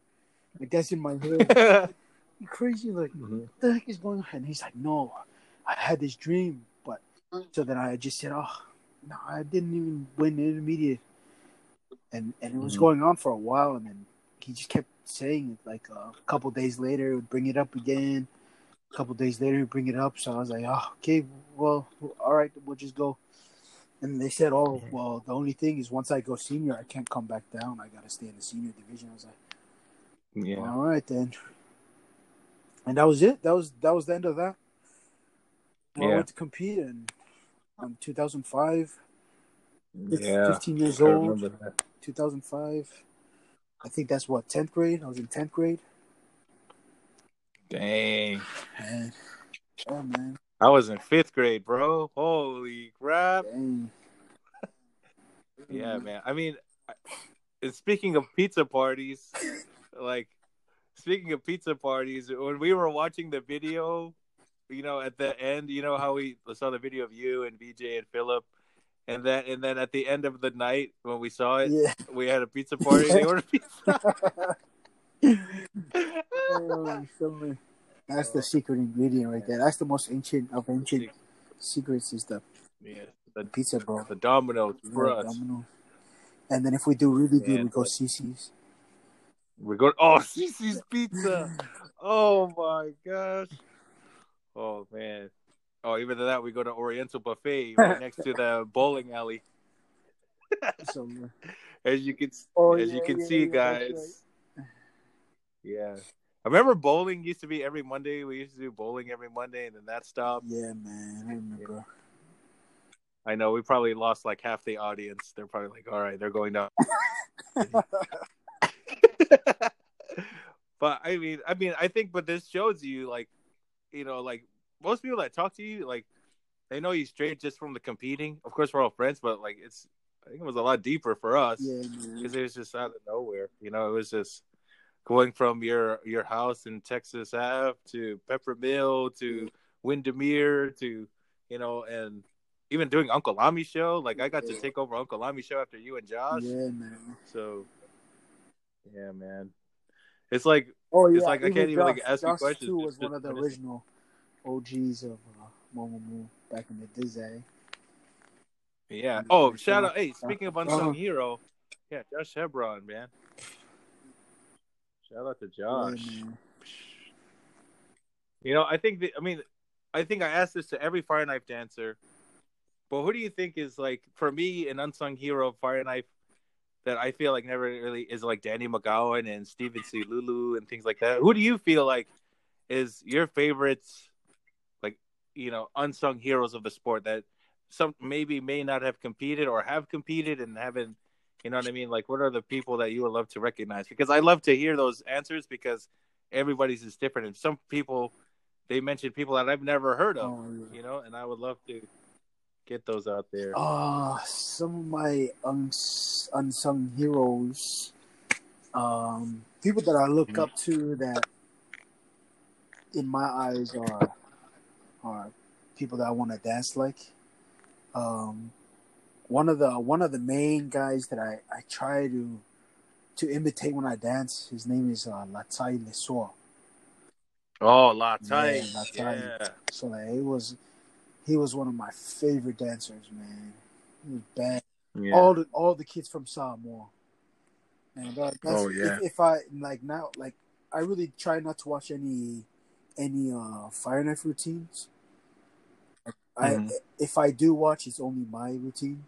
Like that's in my head. [laughs] you crazy? Like Mhm. what the heck is going on? And he's like, no, I had this dream, but so then I just said, oh, no, I didn't even win the intermediate, and and it was Mhm. going on for a while, and then he just kept saying it. Like uh, a couple days later, he would bring it up again. A couple days later, he'd bring it up. So I was like, oh, okay, well, all right, we'll just go. And they said, oh, well, the only thing is once I go senior, I can't come back down. I got to stay in the senior division. I was like. Yeah. All right then. And that was it. That was that was the end of that. I Yeah. went to compete in um, 2005. Yeah. 15 years I old. remember that. 2005. I think that's what 10th grade. I was in 10th grade. Dang. And oh man, I was in fifth grade, bro. Holy crap. Yeah, man. I mean, I- speaking of pizza parties, like speaking of pizza parties, when we were watching the video, you know, at the end, you know how we saw the video of you and VJ and Philip, and then and then at the end of the night when we saw it, Yeah. we had a pizza party. They ordered [laughs] pizza. Oh, That's the uh, secret ingredient right there. That's the most ancient of ancient secrets is the yeah, the, pizza, bro. the Domino's for Yeah, us. Domino's. And then if we do really good, Yeah, we go but- CiCi's. We're going. Oh, CiCi's Pizza. Oh my gosh. Oh man. Oh, even to that, we go to Oriental Buffet right next to the [laughs] bowling alley. So, As you can, Oh, as yeah, you can yeah, see, yeah, that's guys. Yeah, I remember bowling used to be every Monday. We used to do bowling every Monday, and then that stopped. yeah, man, I remember. I know we probably lost like half the audience. They're probably like, "All right, they're going down." [laughs] [laughs] but I mean, I mean, I think, but this shows you, like, you know, like most people that talk to you, like, they know you straight just from the competing. Of course, we're all friends, but like, it's, I think it was a lot deeper for us Yeah, because it was just out of nowhere. You know, it was just going from your your house in Texas Ave to Peppermill to Windermere to, you know, and even doing Uncle Lami's show. Like, I got to take over Uncle Lami's show after you and Josh. Yeah, man. So, yeah, man. It's like Oh yeah, It's like I can't even, like, ask you Josh questions, too was one of the original OGs of uh, Mongamu back in the day. yeah. Oh, shout out! Hey, speaking of unsung Uh-huh. hero, yeah, Josh Hebron, man. Shout out to Josh. man. You know, I think that, I mean, I think I asked this to every Fire Knife dancer, but who do you think is like for me an unsung hero of Fire Knife that I feel like never really is like Danny McGowan and Steven C. Lulu and things like that? Who do you feel like is your favorites, like you know, unsung heroes of the sport that some maybe may not have competed or have competed and haven't. You know what I mean? Like, what are the people that you would love to recognize? Because I love to hear those answers because everybody's is different, and some people they mention people that I've never heard of, Oh, yeah. you know, and I would love to get those out there. Uh, some of my uns- unsung heroes, um, people that I look Mhm. up to that, in my eyes, are are people that I want to dance like. Um, one of the one of the main guys that I, I try to to imitate when I dance. His name is uh, Latai Lesoa. Oh, La Yeah, Tight. La Yeah. So like, he was he was one of my favorite dancers, man. He was bad. Yeah. All the all the kids from Samoa. That, that's, Oh, yeah. If, if I like now, like I really try not to watch any any uh fire knife routines. I Mhm. if I do watch, it's only my routine.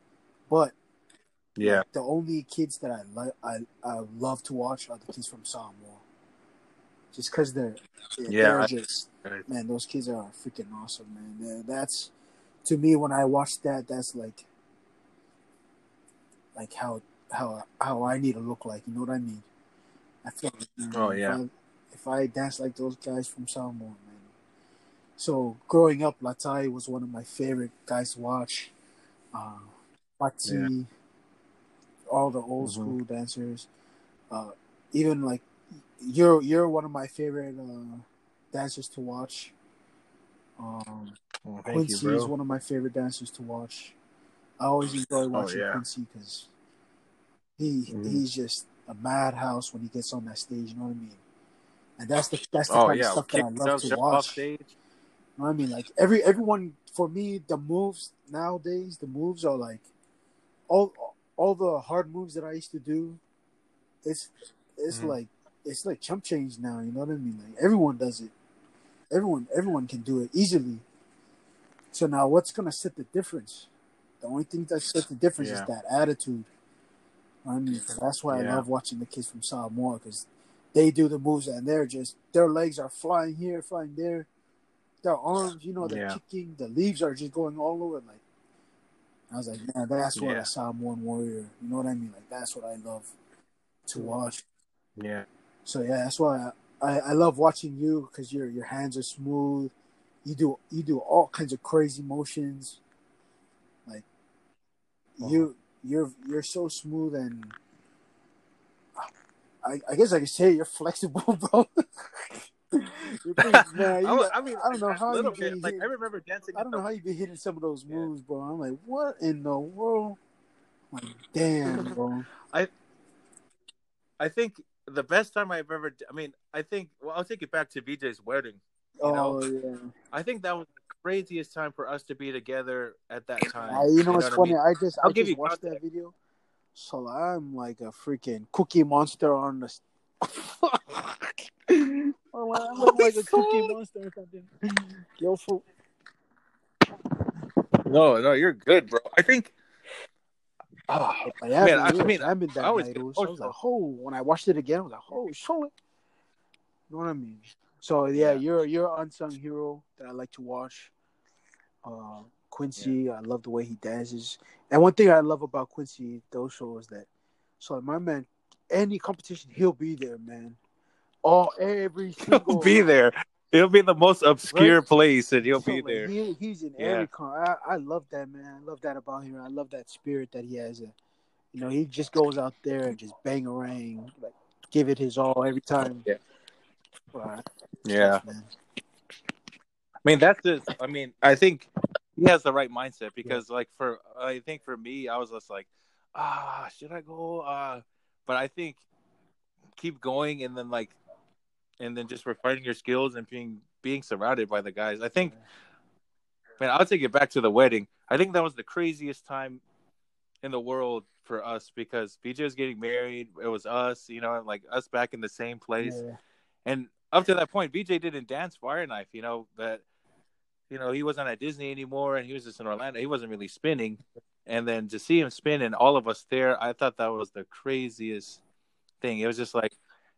But yeah. the only kids that I like, I I love to watch are the kids from Samoa. Just because they're Yeah, they're I- just Right. man, those kids are freaking awesome, man. They're- That's to me when I watch that, that's like like how how how I need to look like. You know what I mean? I feel like, man, Oh, if yeah. I, if I dance like those guys from Samoa, man. So growing up, Latai was one of my favorite guys to watch. Uh, Pati, all the old Mhm. school dancers. Uh, even like you're you're one of my favorite uh, dancers to watch. Um, Quincy you, is one of my favorite dancers to watch. I always enjoy watching Oh, yeah. Quincy because he Mhm. he's just a madhouse when he gets on that stage. You know what I mean? And that's the that's the Oh kind yeah, of stuff that I love to watch. You know what I mean? Like every everyone for me, the moves nowadays, the moves are like all all the hard moves that I used to do. It's it's Mhm. like it's like chump change now. You know what I mean? Like everyone does it. Everyone everyone can do it easily. So now, what's gonna set the difference? The only thing that sets the difference Yeah. is that attitude. I mean, that's why I love watching the kids from Samoa because they do the moves and they're just their legs are flying here, flying there. Their arms, you know, they're Yeah. kicking. The leaves are just going all over. Like I was like, man, that's what Yeah. a Samoan warrior. You know what I mean? Like that's what I love to watch. Yeah. So yeah, that's why I, I, I love watching you because your your hands are smooth. You do you do all kinds of crazy motions. Like uh-huh. you you're you're so smooth and I, I guess I could say you're flexible, [laughs] bro. [laughs] man, [laughs] I, was- I mean, I don't know how you bit. Like I remember dancing. I don't know how you be hitting some of those moves, bro. I'm like, what in the world? Like, damn, [laughs] bro. I I think the best time I've ever. I mean, I think. Well, I'll take it back to VJ's wedding. Oh know, yeah. I think that was the craziest time for us to be together at that time. I, you know what's what I funny? mean? I, just I'll I give just you watched context. that video, so I'm like a freaking cookie monster on the. S- Oh, I look like a cookie monster or something. Yo, for, No, no, you're good, bro. I think. Ah, I Man, I- I mean, I've been that I always night. get It was- I was like, emotional. oh, when I watched it again, I was like, oh, shit. You know what I mean? So yeah, Yeah. you're you're an unsung hero that I like to watch. Uh, Quincy, I love the way he dances. And one thing I love about Quincy, those shows that, so my man, any competition, he'll be there, man. All every [laughs] single He'll be there. He'll be in the most obscure Right? place, and he'll So, be there. He, he's in Yeah. every con. I, I love that man. I love that about him. I love that spirit that he has. You know, he just goes out there and just bang around, like give it his all every time. Yeah. Yeah. I mean, that's just. I mean, I think he has the right mindset because, like, for I think for me, I was just like, ah, should I go? Uh, but I think keep going, and then like and then just refining your skills and being being surrounded by the guys. I think, man, I'll take it back to the wedding. I think that was the craziest time in the world for us because VJ was getting married. It was us, you know, like us back in the same place. Yeah. And up to that point, VJ didn't dance Fire Knife, you know, but you know, he wasn't at Disney anymore and he was just in Orlando. He wasn't really spinning. And then to see him spin and all of us there, I thought that was the craziest thing. It was just like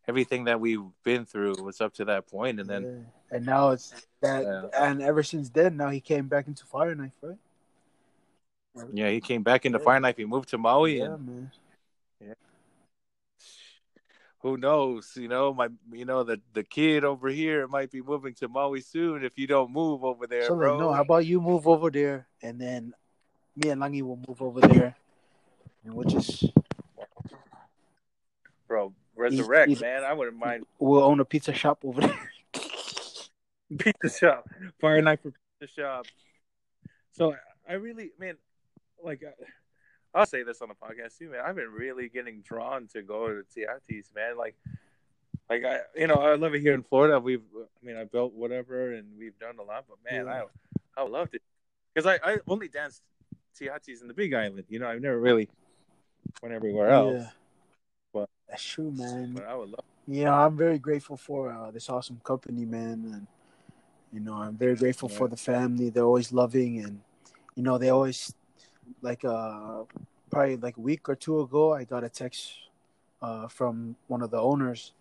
everything that we've been through was up to that point, and then Yeah. and now it's that, Yeah. and ever since then, now he came back into Fire Knife, right? yeah, he came back into Yeah. Fire Knife. He moved to Maui, yeah, and man. who knows? You know, my you know the the kid over here might be moving to Maui soon if you don't move over there, so bro. no, how about you move over there, and then me and Langi will move over there, and we'll just bro, resurrect, man. I wouldn't mind we'll own a pizza shop over there. [laughs] pizza shop, Fire Knife for pizza shop. So I really, man, like uh, I'll say this on the podcast too, man. I've been really getting drawn to go to Tihati's, man. Like, like I, you know, I live here in Florida. We've, I mean, I built whatever, and we've done a lot. But man, Yeah. I, I loved it because I, I only danced Tihati's in the Big Island. You know, I've never really went everywhere else. Yeah. But- That's true, man. But I would love. You know, I'm very grateful for uh, this awesome company, man, and you know, I'm very grateful for the family. They're always loving, and you know, they always like uh probably like a week or two ago, I got a text uh from one of the owners.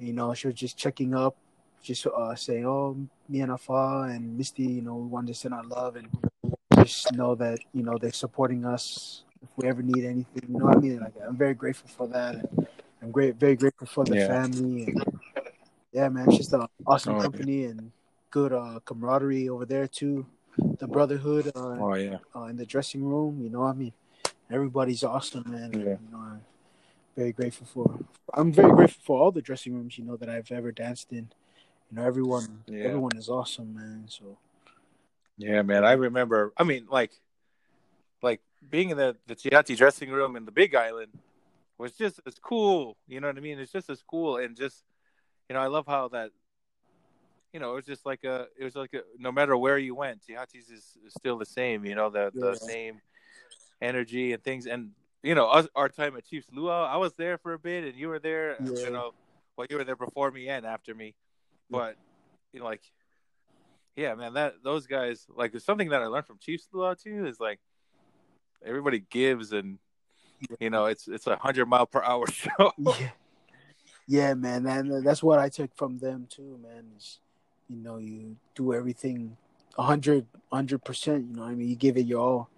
You know, she was just checking up, just uh saying, "Oh, me and Afa and Misty, you know, we wanted to send our love and just know that you know they're supporting us if we ever need anything." You know what I mean? Like, I'm very grateful for that. And, I'm great, very grateful for the Yeah. family. And, yeah, man, it's just an awesome Oh, yeah. company and good uh, camaraderie over there too. The brotherhood uh, Oh yeah, uh, in the dressing room, you know, what I mean, everybody's awesome, man. Yeah. You know, I'm very grateful for. I'm very grateful for all the dressing rooms, you know, that I've ever danced in. You know, everyone, Yeah. everyone is awesome, man. So yeah, man. I remember. I mean, like, like being in the the Tihati dressing room in the Big Island was just as cool. You know what I mean? It's just as cool, and just you know, I love how that. You know, it was just like a. It was like a. No matter where you went, Tihati's is, is still the same. You know, the the Yeah. same energy and things, and you know, us, our time at Chiefs Luau, I was there for a bit, and you were there. Yeah. You know, well, you were there before me and after me, but you know, like yeah, man, that those guys like there's something that I learned from Chiefs Luau too is like everybody gives and you know it's it's a hundred mile per hour [laughs] show. yeah, yeah, man. And that's what I took from them too, man. Is you know, you do everything a hundred, hundred percent. You know, what I mean, you give it your all.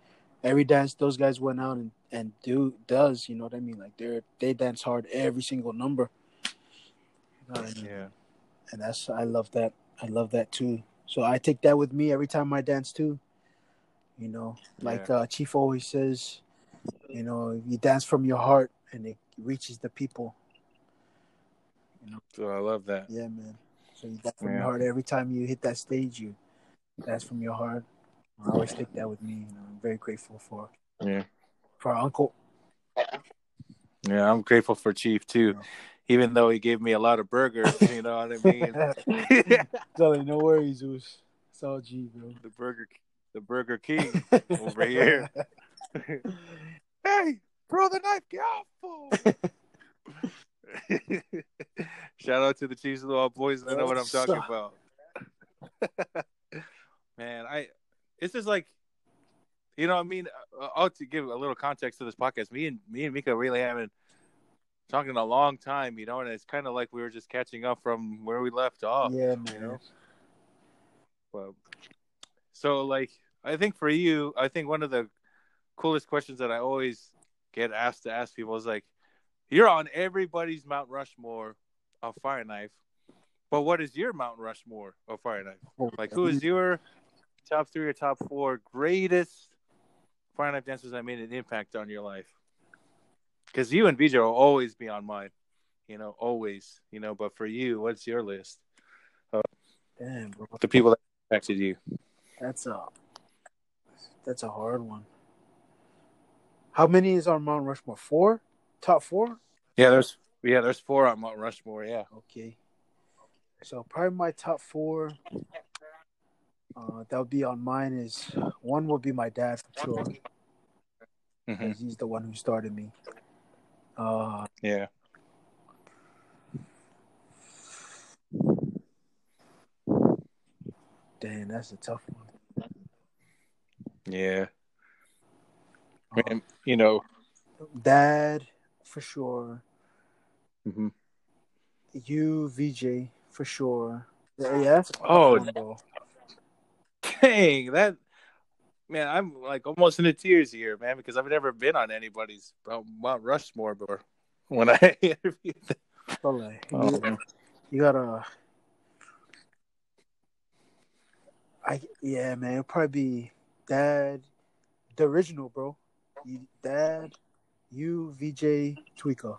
Every dance those guys went out and and do does. You know what I mean? Like they're they dance hard every single number. You know I mean? yeah, and that's I love that. I love that too. So I take that with me every time I dance too. You know, like uh, Chief always says, you know, you dance from your heart and it reaches the people. You know? so I love that. Yeah, man. So you dance from Yeah. your heart every time you hit that stage. You dance from your heart. I always take that with me. You know, I'm very grateful for Yeah, for our uncle. yeah, I'm grateful for Chief too, even though he gave me a lot of burgers. You know what I mean? [laughs] [laughs] so no worries, Zeus. It's all G, bro. the burger, the Burger King [laughs] over here. hey, throw the knife, get off, fool. Shout out to the Chiefs Luau boys. I know what I'm talking What's about. Man, I it's just like you know, I mean, uh, I'll to give a little context to this podcast. Me and me and Mika really haven't talked in a long time, you know, and it's kind of like we were just catching up from where we left off. yeah, you man. know? Well, so like I think for you, I think one of the coolest questions that I always get asked to ask people is like, you're on everybody's Mount Rushmore of Fire Knife, but what is your Mount Rushmore of Fire Knife? Oh, like, who is your top three or top four greatest Fire Knife dancers that made an impact on your life? Because you and VJ will always be on mine, you know, always, you know. But for you, what's your list? Damn, bro. The people that impacted you. That's a that's a hard one. How many is on Mount Rushmore? Four? Top four? Yeah, there's yeah, there's four on Mount Rushmore. Yeah, Okay. So probably my top four. Uh, that would be on mine. Is one will be my dad for sure. Mhm. 'cause He's the one who started me. Uh, Yeah. damn, that's a tough one. Yeah. Uh, And, you know. dad for sure. mhm. You VJ for sure. Yeah, yeah that's a tough Oh. Dang, that man, I'm like almost into tears here, man, because I've never been on anybody's uh, Mount Rushmore before. When I [laughs] interviewed them. Like, Oh, you, you gotta. I yeah, man. It'll probably be dad, the original, bro. You, dad, you VJ Tuika.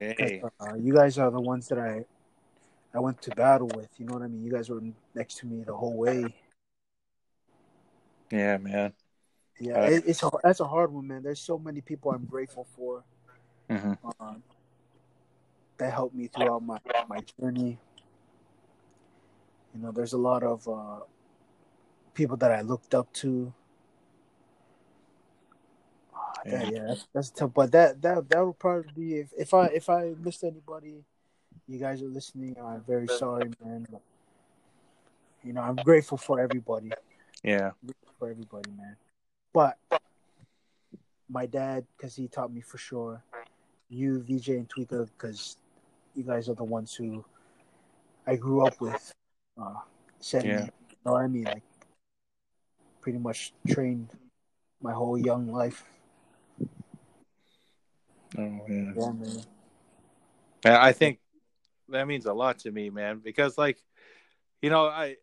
Hey. Uh, you guys are the ones that I, I went to battle with. You know what I mean? You guys were next to me the whole way. Yeah, man. Yeah, Uh, it, it's a, that's a hard one, man. There's so many people I'm grateful for. hmm um, that helped me throughout my my journey. You know, there's a lot of uh, people that I looked up to. Ah, that- yeah, that's, that's tough. But that that that would probably be if, if I if I missed anybody, you guys are listening. I'm very sorry, man. But, you know, I'm grateful for everybody Yeah. For everybody, man. But my dad, because he taught me for sure. You, VJ, and Tuika, because you guys are the ones who I grew up with. Uh, setting Yeah. me, you know what I mean? Like, pretty much trained my whole young life. Oh. Yeah, man. Man, I think that means a lot to me, man, because like, you know, I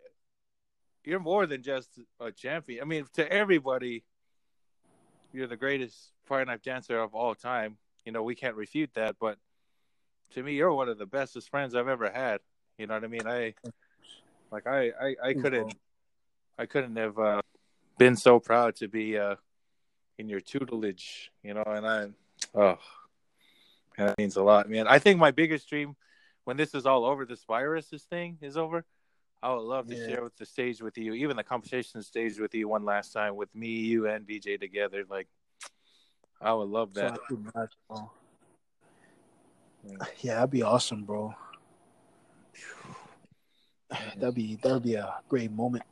you're more than just a champion. I mean, to everybody, you're the greatest fire knife dancer of all time. You know, we can't refute that, but to me, you're one of the bestest friends I've ever had. You know what I mean? I like I I, I couldn't I couldn't have uh, been so proud to be uh, in your tutelage. You know, and I oh man, that means a lot, man. I think my biggest dream when this is all over, this virus, this thing is over. I would love to Yeah. share with the stage with you, even the competition stage with you one last time with me, you, and VJ together. Like, I would love that. Bro. Yeah. Yeah, that'd be awesome, bro. That'd be that'd be a great moment.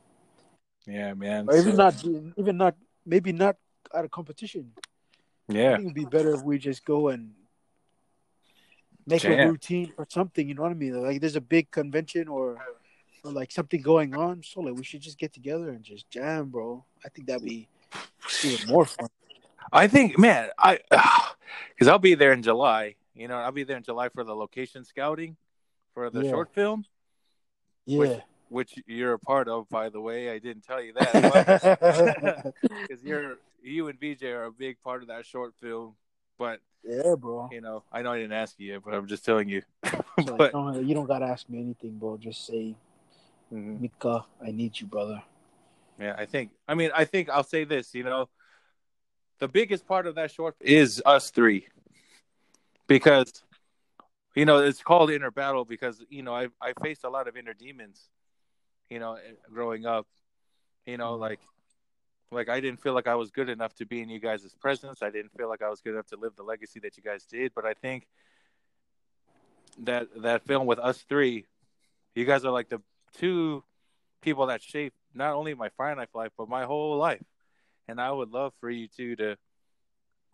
Yeah, man. Or even So- not, even not, maybe not at a competition. I yeah, think it'd be better if we just go and make a routine or something. You know what I mean? Like there's a big convention or, or like something going on. So like we should just get together and just jam, bro. I think that'd be even more fun. I think, man, I [sighs] because I'll be there in July. You know, I'll be there in July for the location scouting for the Yeah. short film, Yeah. which you're a part of, by the way. I didn't tell you that. because [laughs] you're you and VJ are a big part of that short film. But yeah, bro. you know, I know I didn't ask you, but I'm just telling you. [laughs] But don't, you don't gotta ask me anything, bro. Just say, Mhm. Mika, I need you, brother. yeah, I think. I mean, I think I'll say this. You know, the biggest part of that short is us three, because you know it's called inner battle because you know I I faced a lot of inner demons. You know, growing up, you know, Mhm. like like I didn't feel like I was good enough to be in you guys' presence. I didn't feel like I was good enough to live the legacy that you guys did. But I think that that film with us three, you guys are like the two people that shaped not only my fire knife life but my whole life. And I would love for you two to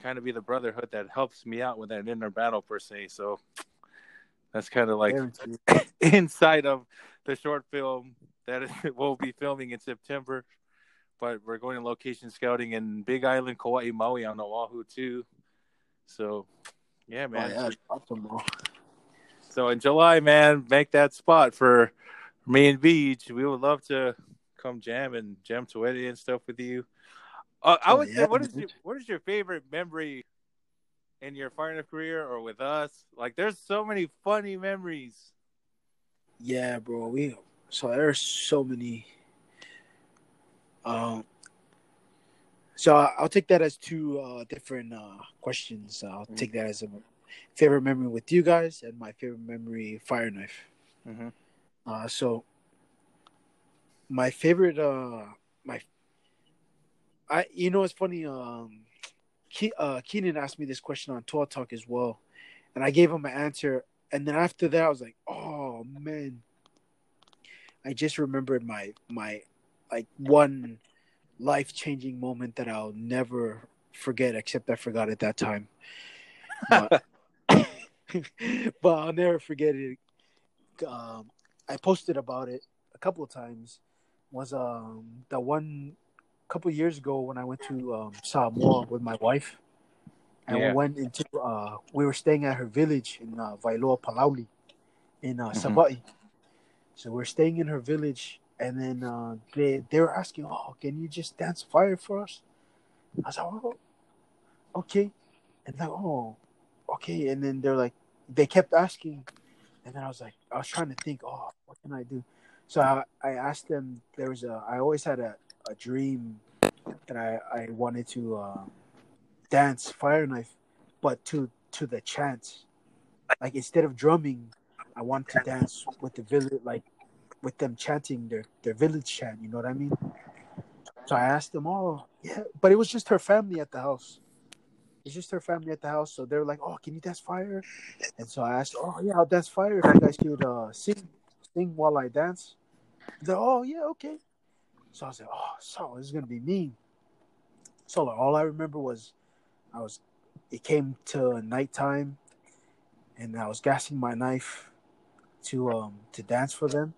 kind of be the brotherhood that helps me out with that inner battle per se. So that's kind of like [laughs] inside of the short film that [laughs] we'll be filming in September. But we're going to location scouting in Big Island, Kauai, Maui on Oahu too. So, yeah, Oh, man. yeah, awesome. So in July, man, make that spot for me and Beach. We would love to come jam and jam to it and stuff with you. Uh, I Oh, would yeah, say, what is your, what is your favorite memory in your fire knife career or with us? Like, there's so many funny memories. Yeah, bro. We so there's so many. Um. So I'll take that as two uh, different uh, questions. I'll Mm. take that as a favorite memory with you guys and my favorite memory fire knife. Mhm. Uh, so my favorite, uh, my, I you know it's funny. Um, Ke- uh, Keenan asked me this question on Toa Talk as well, and I gave him an answer. And then after that, I was like, oh man, I just remembered my my like one life changing moment that I'll never forget. Except I forgot at that time. But, [laughs] but I'll never forget it. Um, I posted about it a couple of times. Was um the one couple of years ago when I went to um, Samoa with my wife, and Yeah. we went into uh we were staying at her village in uh, Vailoa Palauli in uh, Mhm. Savai'i. So we're staying in her village, and then uh, they they were asking, "Oh, can you just dance fire for us?" I was like, "Oh, okay," and like, "Oh, okay," and then they're like, they kept asking, and then I was like, I was trying to think, "Oh, what can I do?" So I, I asked them. There was a. I always had a, a dream that I I wanted to uh, dance fire knife, but to to the chant. Like instead of drumming, I want to dance with the village, like with them chanting their their village chant. You know what I mean? So I asked them, "Oh, yeah," but it was just her family at the house. It's just her family at the house, so they're like, "Oh, can you dance fire?" And so I asked, "Oh, yeah, I'll dance fire if you guys could uh, sing, sing while I dance." They're, "Oh, yeah, okay." So I was like, "Oh, so this is gonna be mean." So like, all I remember was, I was, it came to nighttime, and I was gassing my knife to um to dance for them.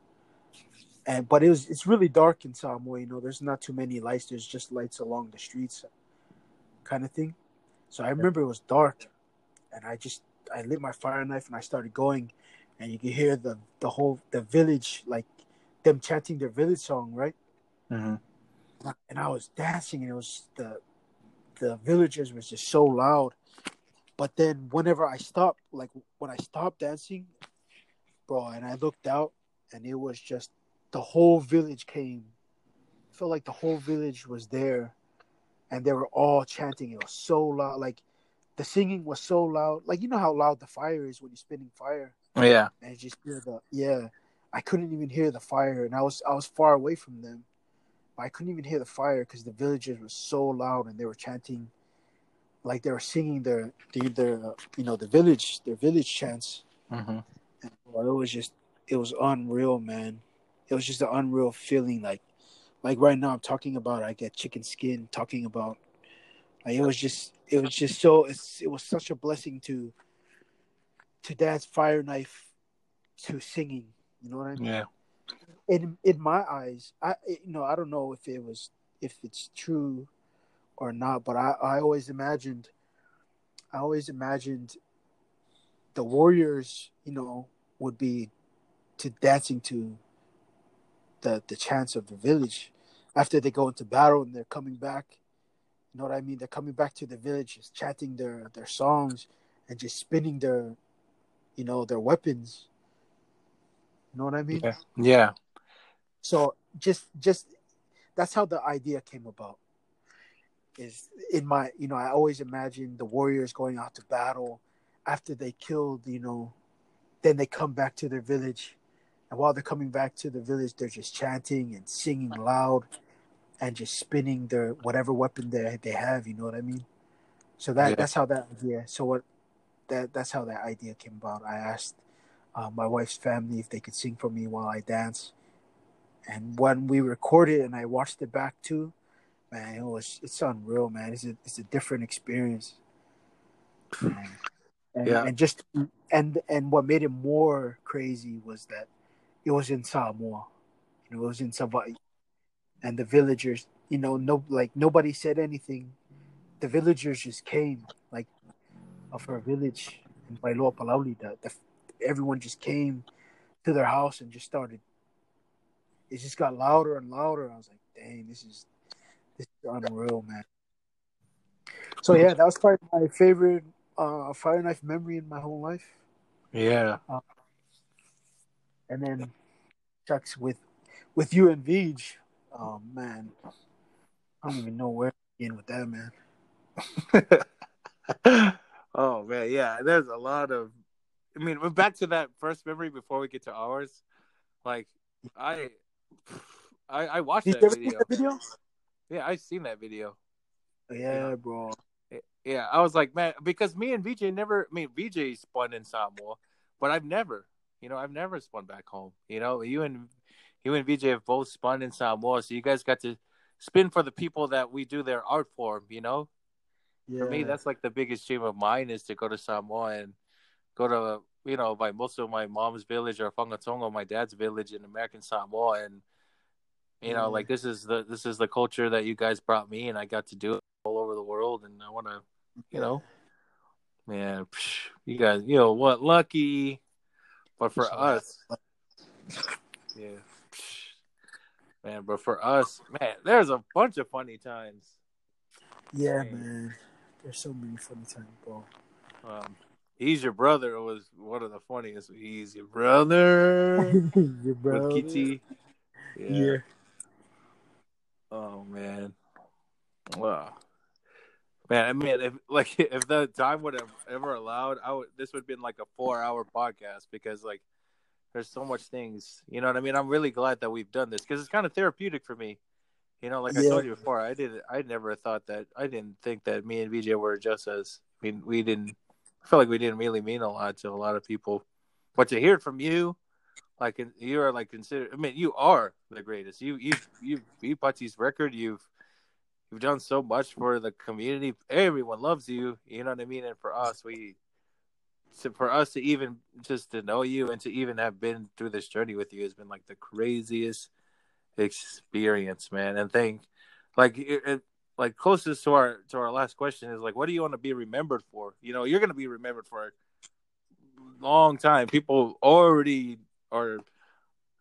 And but it was it's really dark in Samoa, you know. There's not too many lights. There's just lights along the streets, kind of thing. So I remember it was dark, and I just I lit my fire knife and I started going, and you could hear the the whole the village like them chanting their village song, right? hmm and I was dancing, and it was the the villagers was just so loud. But then whenever I stopped, like when I stopped dancing, bro, and I looked out, and it was just the whole village came. I felt like the whole village was there, and they were all chanting. It was so loud, like the singing was so loud. Like you know how loud the fire is when you're spinning fire Yeah. and just hear the yeah. I couldn't even hear the fire, and I was I was far away from them. But I couldn't even hear the fire because the villagers were so loud and they were chanting, like they were singing their their, their you know the village their village chants. hmm And well, it was just it was unreal, man. It was just an unreal feeling. Like like right now I'm talking about I get chicken skin talking about. Like it was just it was just so it's, it was such a blessing to to dance fire knife to singing. You know what I mean? Yeah. in in my eyes, I you know I don't know if it was if it's true or not, but I I always imagined, I always imagined, the warriors you know would be to dancing to the the chants of the village after they go into battle and they're coming back. You know what I mean? They're coming back to the village, just chanting their their songs and just spinning their, you know, their weapons. You know what I mean? Yeah. Yeah. so just just that's how the idea came about is in my you know i always imagine the warriors going out to battle after they killed you know then they come back to their village and while they're coming back to the village they're just chanting and singing loud and just spinning their whatever weapon they they have you know what i mean so that Yeah. that's how that idea so what that that's how that idea came about i asked uh, my wife's family if they could sing for me while i dance and when we recorded and I watched it back too, man, it was it's unreal, man. It's a it's a different experience. Man. And, Yeah. and just and and what made it more crazy was that it was in Samoa, it was in Savai'i, and the villagers, you know, no like nobody said anything. The villagers just came, like, of her village in Vailoa Palauli. The, the everyone just came to their house and just started it just got louder and louder. I was like, dang, this is this is unreal, man. So yeah, that was probably my favorite uh, fire knife memory in my whole life. Yeah. And then Chucks with with you and Vij, oh man, I don't even know where to begin with that, man. [laughs] oh man, yeah. There's a lot of I mean, back to that first memory before we get to ours. Like, I, I, I watched that you ever see video. that video? Yeah, I seen that video. Yeah, bro. Yeah, I was like, man, because me and VJ never. I mean, VJ spun in Samoa, but I've never. You know, I've never spun back home. You know, you and you and VJ have both spun in Samoa, so you guys got to spin for the people that we do their art for. You know, Yeah. for me, that's like the biggest dream of mine is to go to Samoa and go to you know by most of my mom's village or Fangatonga, my dad's village in American Samoa, and you know Yeah. like mm. this is the this is the culture that you guys brought me, and I got to do it all over the world, and I want to, you know, man, psh, you guys, you know what, lucky, but for us, [laughs] yeah. Man, but for us, man, there's a bunch of funny times. Yeah, Dang. man. There's so many funny times, bro. Um, he's your brother was one of the funniest. He's your brother [laughs] Your brother. with Kitty. Yeah. Yeah. Oh man. Wow. Man, I mean, if like [laughs] if the time would have ever allowed, I would. This would have been like a four-hour podcast because like there's so much things. You know what I mean? I'm really glad that we've done this because it's kind of therapeutic for me. You know, like I told you before, I did. I never thought that. I didn't think that me and VJ were just as. I mean, we didn't. I feel like we didn't really mean a lot to a lot of people, but to hear it from you, like you are like considered. I mean, you are the greatest. You you you you Putty's record. You've you've done so much for the community. Everyone loves you. You know what I mean. And for us, we so for us to even just to know you and to even have been through this journey with you has been like the craziest experience, man. And think like it, it, like closest to our to our last question is like, what do you want to be remembered for? You know, you're gonna be remembered for a long time. People already are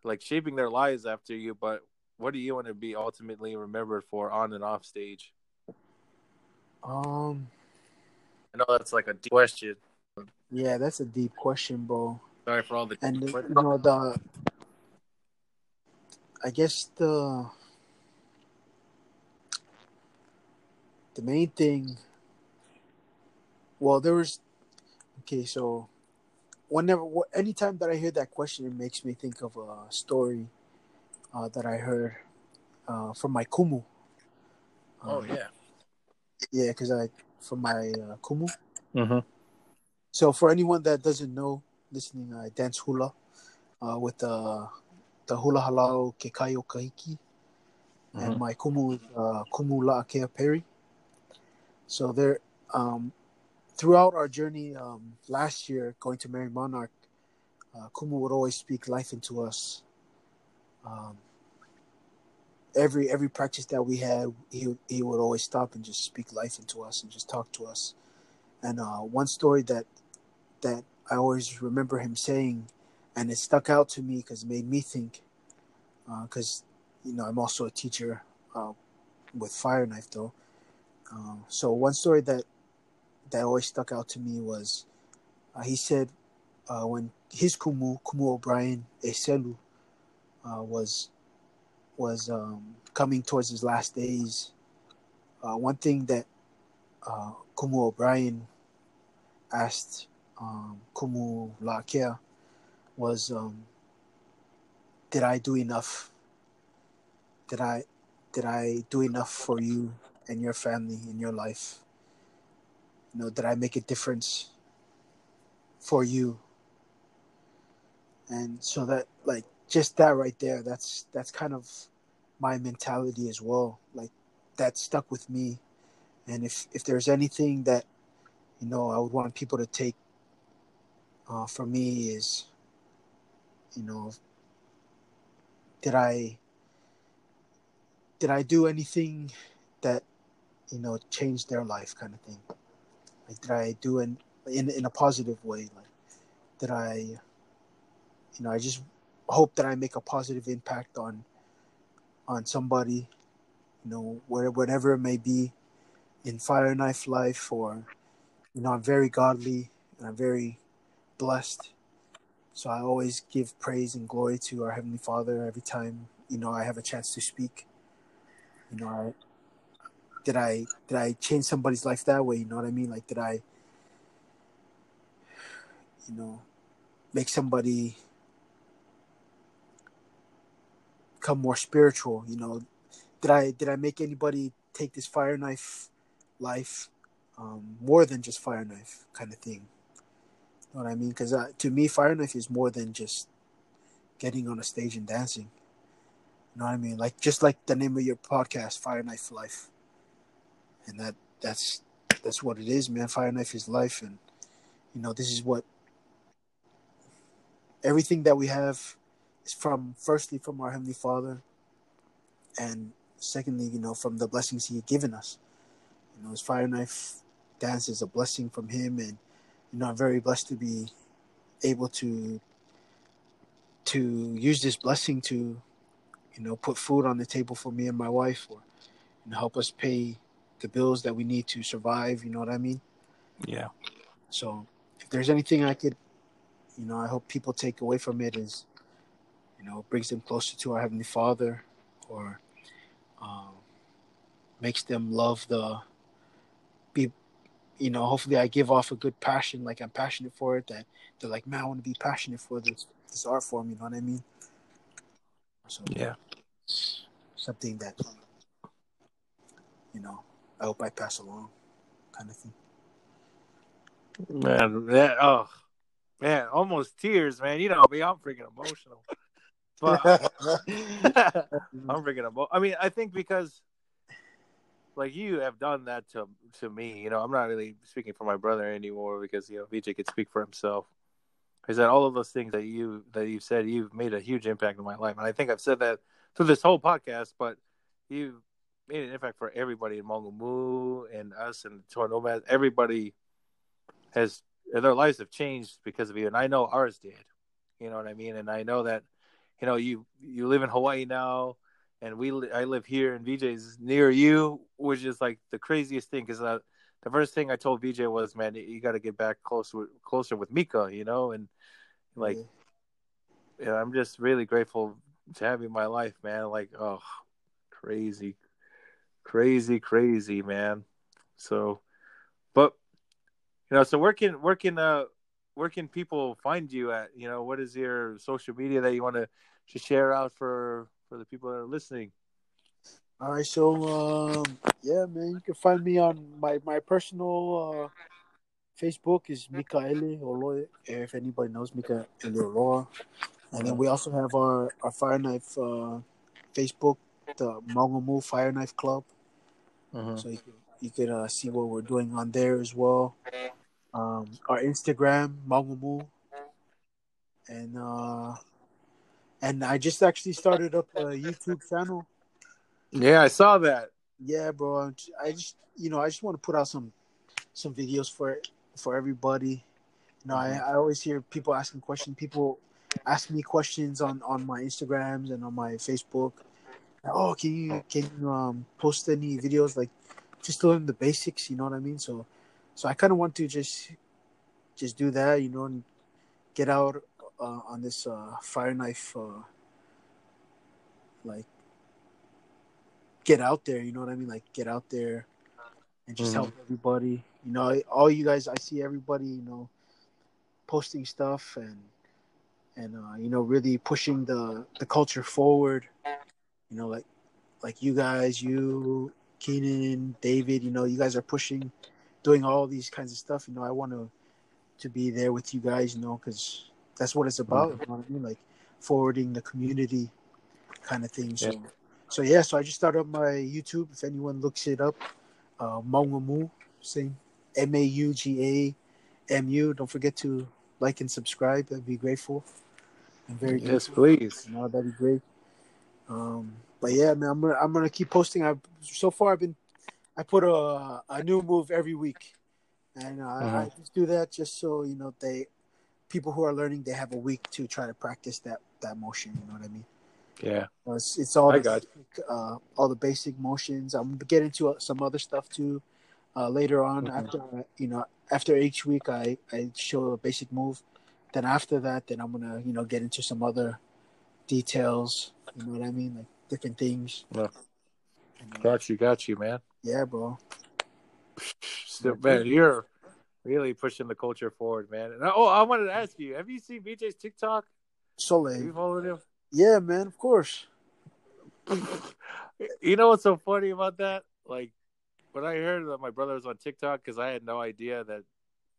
like shaping their lives after you, but what do you want to be ultimately remembered for on and off stage? Um. I know that's like a question. Yeah, that's a deep question, bro. Sorry for all the And you know the. I guess the. The main thing. Well, there was. Okay, so. Whenever, wh- anytime that I hear that question, it makes me think of a story uh, that I heard uh, from my kumu. Oh Um, yeah. yeah, because I from my uh, kumu. Mm-hmm. So for anyone that doesn't know, listening, I dance hula uh, with the the hula halau Ke Kai O Kahiki, and Mhm. my kumu uh, kumu La'akea Perry. So there, um, throughout our journey um, last year, going to Merrie Monarch, uh, kumu would always speak life into us. Um, every every practice that we had, he he would always stop and just speak life into us and just talk to us. And uh, one story that that I always remember him saying, and it stuck out to me because it made me think. Because you know I'm also a teacher uh, with Fire Knife though. Uh, so one story that that always stuck out to me was uh, he said uh, when his kumu Kumu O'Brien Eselu uh, was was um, coming towards his last days. Uh, one thing that uh, Kumu O'Brien asked um, Kumu La'akea was, um, "Did I do enough? Did I did I do enough for you and your family in your life? You know, did I make a difference for you?" And so that, like, just that right there, that's that's kind of my mentality as well. Like, that stuck with me. And if if there's anything that you know I would want people to take uh, from me is, you know, did I did I do anything that you know changed their life, kind of thing? Like, did I do in in in a positive way? Like, did I, you know, I just hope that I make a positive impact on on somebody, you know, where whatever it may be, in Fire Knife life, or you know, I'm very godly and I'm very blessed. So I always give praise and glory to our Heavenly Father every time you know I have a chance to speak. You know, I, did I did I change somebody's life that way? You know what I mean? Like, did I, you know, make somebody become more spiritual. You know, did I did I make anybody take this fire knife life um, more than just fire knife kind of thing? You know what I mean? Because uh, to me, fire knife is more than just getting on a stage and dancing. You know what I mean? Like just like the name of your podcast, Fire Knife Life, and that that's that's what it is, man. Fire Knife is life, and you know this is what everything that we have is from. Firstly, from our Heavenly Father, and secondly, you know, from the blessings He had given us. You know, His Fire Knife dance is a blessing from Him, and you know, I'm very blessed to be able to to use this blessing to, you know, put food on the table for me and my wife, or you know, help us pay the bills that we need to survive. You know what I mean? Yeah. So, if there's anything I could, you know, I hope people take away from it is, you know, brings them closer to our heavenly Father, or um, makes them love the you know hopefully i give off a good passion like i'm passionate for it that they're like man i want to be passionate for this this art form you know what i mean so Yeah. something that you know i hope i pass along kind of thing Man, that oh man, almost tears, man. You know me, I'm freaking emotional. But [laughs] [laughs] I'm freaking emotional. I mean, I think because like you have done that to to me, you know, I'm not really speaking for my brother anymore because you know VJ could speak for himself. Is that all of those things that you that you've said you've made a huge impact in my life, and I think I've said that through this whole podcast. But you've made an impact for everybody in Mongamu and us and Nomads. Everybody has their lives have changed because of you, and I know ours did. You know what I mean? And I know that you know you you live in Hawaii now, and we I live here, and VJ's near you, which is like the craziest thing because uh, the first thing I told VJ was, man, you got to get back closer closer with Mika, you know, and like yeah, I'm just really grateful to have you in my life, man. Like, oh, crazy, crazy, crazy, man. So, but you know, so where can where can uh where can people find you at? You know, what is your social media that you want to to share out for for the people that are listening? all right so um yeah man you can find me on my my personal uh facebook is mikaele oloa if anybody knows mikaele oloa and then we also have our our fire knife uh facebook the Mongamu Fire Knife Club. So you can, you can uh, see what we're doing on there as well. Um, our Instagram, Mongamu, and uh, and I just actually started up a YouTube channel. Yeah, I saw that. Yeah, bro. I just you know I just want to put out some some videos for for everybody. You know, I, I always hear people asking questions. People ask me questions on on my Instagrams and on my Facebook. Oh, can you can you um post any videos like just learn the basics? You know what I mean? So so I kind of want to just just do that. You know, and get out uh, on this uh, fire knife uh, like get out there. You know what I mean? Like get out there and just Mhm. help everybody. You know, all you guys, I see everybody. You know, posting stuff and and uh, you know really pushing the the culture forward. You know, like like you guys, you Keenan, David. You know, you guys are pushing, doing all these kinds of stuff. You know, I want to to be there with you guys. You know, because that's what it's about. You know what I mean? Like forwarding the community kind of thing. So, Yeah. so yeah. So I just started up my YouTube. If anyone looks it up, uh, Mongamu, same M A U G A M U. Don't forget to like and subscribe. I'd be grateful. I'm very Yes, grateful. please. You know, that'd be great. Um, but yeah, man, I'm gonna I'm gonna keep posting. I so far I've been I put a a new move every week, and uh, I Mhm. just do that just so you know they people who are learning they have a week to try to practice that that motion. You know what I mean? Yeah. Uh, It's, it's all I the got basic, uh, all the basic motions. I'm gonna get into uh, some other stuff too uh, later on. Mhm. After you know, after each week, I I show a basic move. Then after that, then I'm gonna you know get into some other details. You know what I mean, like different things. Yeah. Uh, Got you, got you, man. yeah, bro. So, man, you're really pushing the culture forward, man. And, oh, I wanted to ask you: Have you seen VJ's TikTok? Soleil. you followed him? Yeah, man, of course. [laughs] you know what's so funny about that? Like when I heard that my brother was on TikTok, because I had no idea that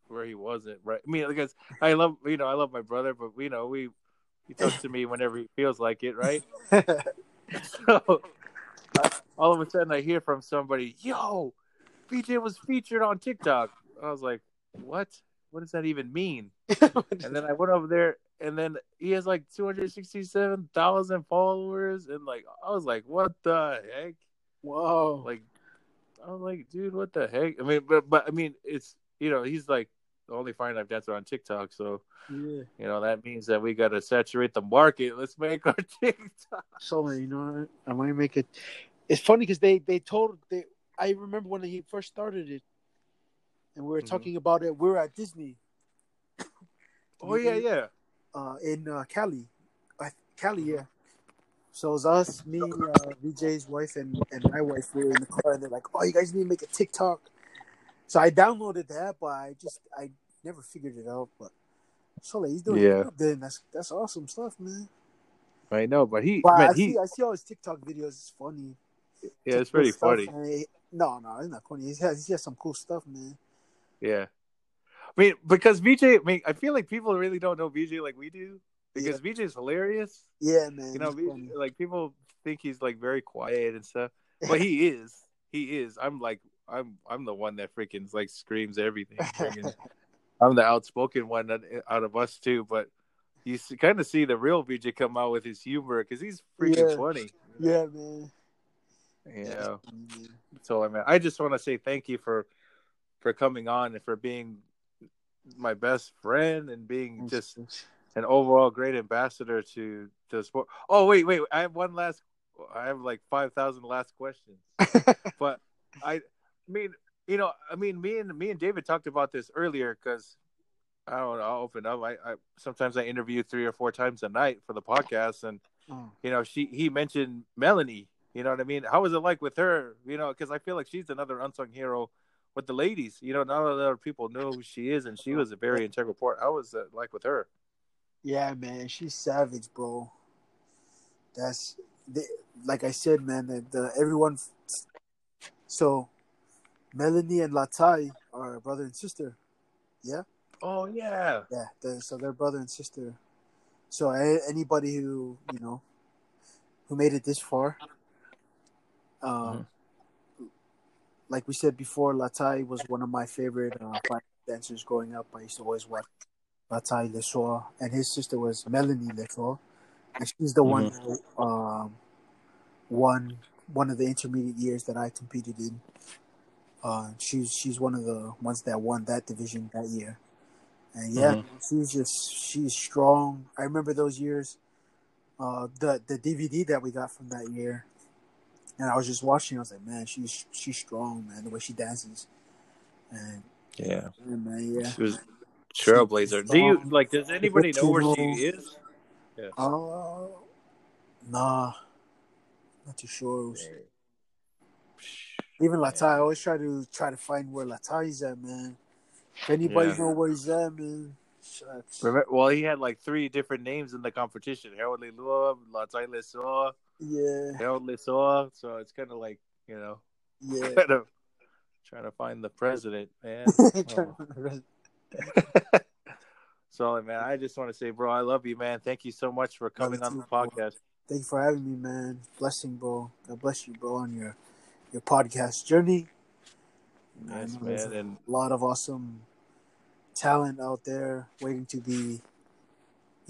where he wasn't. Right? I mean, because I love you know I love my brother, but you know we he talks to me whenever he feels like it, right? [laughs] so all of a sudden I hear from somebody, "Yo, BJ was featured on TikTok." I was like, "What? What does that even mean?" [laughs] And then I went over there, and then he has like two hundred sixty-seven thousand followers, and like I was like, "What the heck?" Whoa. Like, I was like, "Dude, what the heck?" I mean, but but I mean, it's you know, he's like the only fine art dancer on TikTok, so yeah. you know that means that we got to saturate the market. Let's make our [laughs] TikTok. So you know, I might make it. It's funny because they they told they. I remember when he first started it, and we were Mhm. talking about it. We were at Disney. [coughs] Oh yeah, yeah. uh, in uh, Cali, uh, Cali, yeah. So it was us, me, uh, VJ's wife, and, and my wife. We were in the car, and they're like, "Oh, you guys need to make a TikTok." So I downloaded that, but I just I never figured it out. But so like, he's doing Yeah. Then that's that's awesome stuff, man. I know, but he, But I he, see I see all his TikTok videos. It's funny. yeah, it's pretty funny. no, no, it's not funny. He has he has some cool stuff, man. Yeah. I mean, because VJ, I mean, I feel like people really don't know VJ like we do because VJ is hilarious. Yeah, man. You know, VJ, like people think he's like very quiet and stuff, [laughs] but he is. He is. I'm like, I'm, I'm the one that freaking like screams everything. [laughs] Freaking- I'm the outspoken one out of us too, but you kind of see the real VJ come out with his humor because he's freaking Yeah. funny. yeah, man. You Yeah, know. So I mean, I just want to say thank you for for coming on and for being my best friend and being just an overall great ambassador to to the sport. Oh wait, wait, I have one last. I have like five thousand last questions, [laughs] but I mean, you know, I mean, me and me and David talked about this earlier because I don't know. I'll open up. I, I sometimes I interview three or four times a night for the podcast, and Oh. you know, she he mentioned Melanie. You know what I mean? How was it like with her? You know, because I feel like she's another unsung hero with the ladies. You know, not a lot of people know who she is, and she was a very integral part. How was it like with her? Yeah, man, she's savage, bro. That's the, like I said, man. The, the everyone. So, Melanie and Latai are brother and sister. Yeah. Oh yeah, Yeah, the, so they're brother and sister. So a- anybody who you know who made it this far, um, like we said before, Latai was one of my favorite uh, dancers growing up. I used to always watch Latai Lesoir, and his sister was Melanie Lesoir, and she's the one who um, won one of the intermediate years that I competed in. Uh, she's she's one of the ones that won that division that year. And yeah, Mhm. she's just she's strong. I remember those years, uh, the the DVD that we got from that year, and I was just watching. I was like, man, she's she's strong, man. The way she dances, and yeah. yeah, man, yeah. She was trailblazer. Do you like? Does anybody know where she is? Uh, nah, not too sure. Even Latai, I always try to try to find where Latai's at, man. If anybody Yeah. know where he's at, man. Remember, well, he had like three different names in the competition: Harold Leloa, Latai Lesoa, Yeah, Harold Lesoa. So it's kind of like you know, yeah. [laughs] kind of trying to find the president, man. [laughs] Trying to find the rest. [laughs] so, man, I just want to say, bro, I love you, man. Thank you so much for coming on the too, bro. podcast. Thank you for having me, man. Blessing, bro. God bless you, bro, on your your podcast journey. Yes, man, and a lot of awesome talent out there waiting to be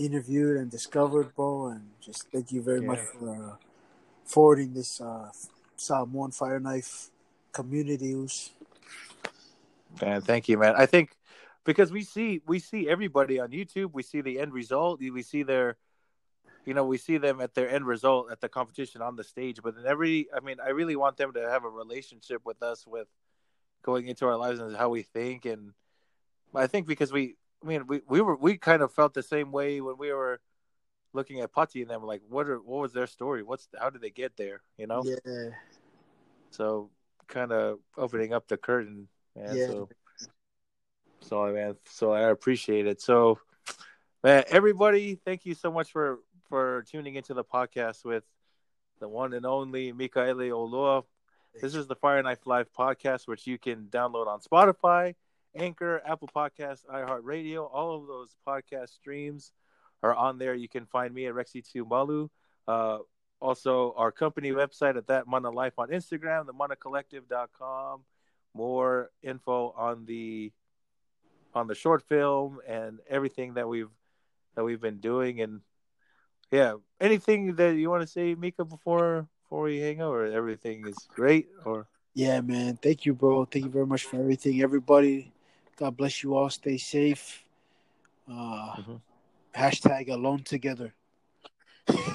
interviewed and discovered, bro. And just thank you very much for uh, forwarding this uh, Samoan Fire Knife community. Man, thank you, man. I think because we see we see everybody on YouTube, we see the end result, we see their you know, we see them at their end result at the competition on the stage, but in every I mean, I really want them to have a relationship with us with going into our lives and how we think and I think because we I mean, we we were we kind of felt the same way when we were looking at Putty and them like what are what was their story? What's how did they get there, you know? Yeah, So kind of opening up the curtain. Yeah, Yeah. so So man, so I appreciate it. So man, everybody, thank you so much for for tuning into the podcast with the one and only Mikaele Oloa. This is the Fire Knife Life podcast, which you can download on Spotify, Anchor, Apple Podcasts, iHeartRadio. All of those podcast streams are on there. You can find me at Rexy Tiumalu. Uh, also, our company website at That Mana Life on Instagram, the manacollective.com. More info on the on the short film and everything that we've that we've been doing and yeah anything that you want to say mika before before we hang out or everything is great or Yeah, man. Thank you, bro. Thank you very much for everything. Everybody, God bless you all. Stay safe. Uh, Mhm. Hashtag alone together.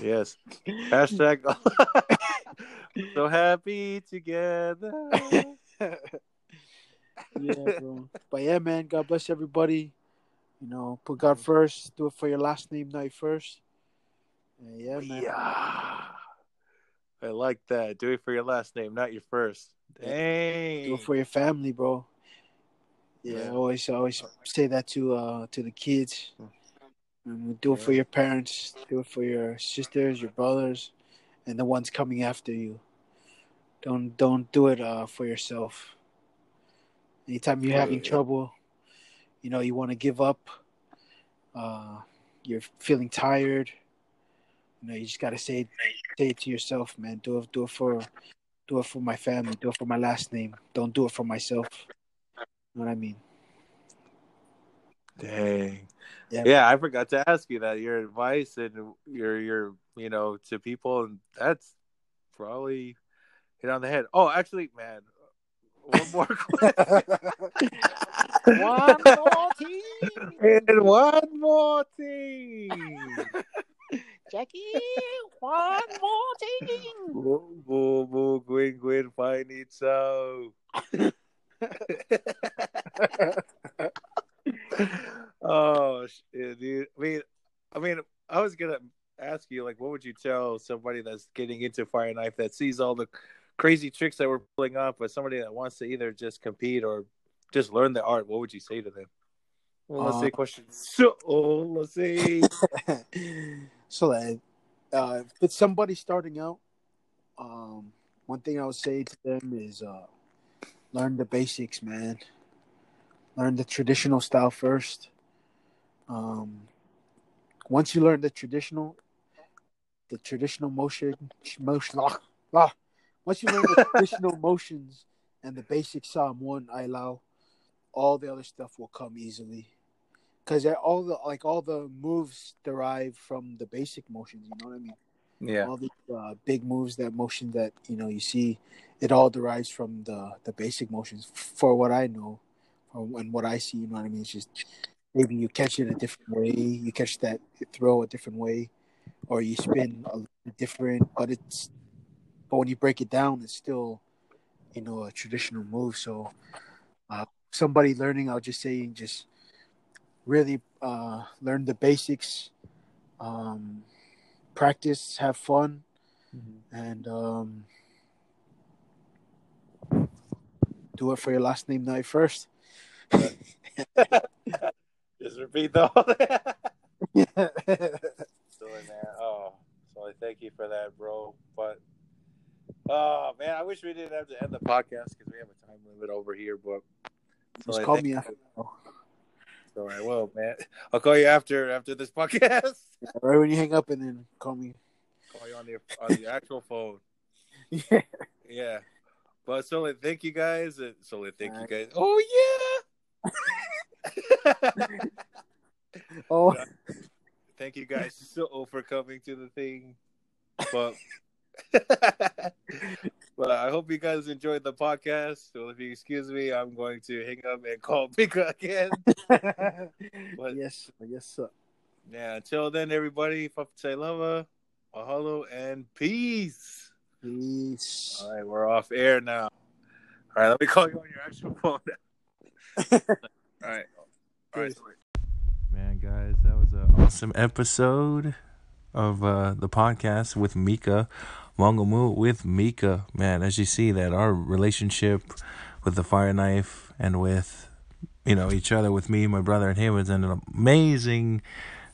yes [laughs] hashtag [laughs] so happy together [laughs] yeah, bro. But yeah, man. God bless everybody. You know, put God first. Do it for your last name, not your first. And yeah, man. yeah i like that do it for your last name not your first dang Do it for your family, bro. Yeah, I always, I always say that to uh to the kids. And do it for your parents. Do it for your sisters, your brothers, and the ones coming after you. Don't don't do it uh for yourself. Anytime you're having trouble, you know you want to give up. Uh, you're feeling tired. You know you just gotta say say it to yourself, man. Do it do it for do it for my family. Do it for my last name. Don't do it for myself. What I mean? Dang. Yeah. Yeah. I forgot to ask you that your advice and your your you know to people and that's probably hit on the head. Oh, actually, man, one more [laughs] question. One more team. [laughs] and one more thing. [laughs] Jackie, one more team. Boo boo boo Gwen Gwen find it so. [laughs] oh shit, dude. I mean, I mean, I was gonna ask you, like, what would you tell somebody that's getting into fire knife that sees all the crazy tricks that we're pulling off, but somebody that wants to either just compete or just learn the art? What would you say to them? Well, let's Uh, say question. So, oh, let's see. [laughs] so like, uh, if it's somebody starting out, um, one thing I would say to them is uh, learn the basics, man. Learn the traditional style first. Um, once you learn the traditional, the traditional motion, motion, ah, ah. once you learn the traditional [laughs] motions and the basic Psalm one, I allow, all the other stuff will come easily because all the like all the moves derive from the basic motions. You know what I mean? Yeah. All the uh, big moves, that motion that you know you see, it all derives from the the basic motions. For what I know, and what I see, you know what I mean? It's just maybe you catch it a different way, you catch that throw a different way, or you spin a different. But it's but when you break it down, it's still you know a traditional move. So uh, somebody learning, I'll just say just really uh, learn the basics, um, practice, have fun, and um, do it for your last name night first. [laughs] Just repeat the whole thing. [laughs] Silly man. Oh, so I thank you for that, bro. But oh man, I wish we didn't have to end the podcast because we have a time limit over here. But so Just I call me you. So I will, man. I'll call you after after this podcast. [laughs] Right when you hang up, and then call me. call you on the on the actual phone. [laughs] Yeah. Yeah. But so thank you guys. So thank you guys. Oh yeah. [laughs] Oh, thank you guys so for coming to the thing. But but I hope you guys enjoyed the podcast. So if you excuse me, I'm going to hang up and call [laughs] Mika again. [laughs] But- yes, yes, sir. Yeah, until then, everybody, Fafate Lava, mahalo, and peace. Peace. All right, we're off air now. All right, let me call you on your actual [laughs] phone. All right. All right. Man, guys, that was an awesome episode of uh, the podcast with Mika, Mongamu with Mika. Man, as you see that our relationship with the fire knife and with you know each other with me, my brother, and him. It's an amazing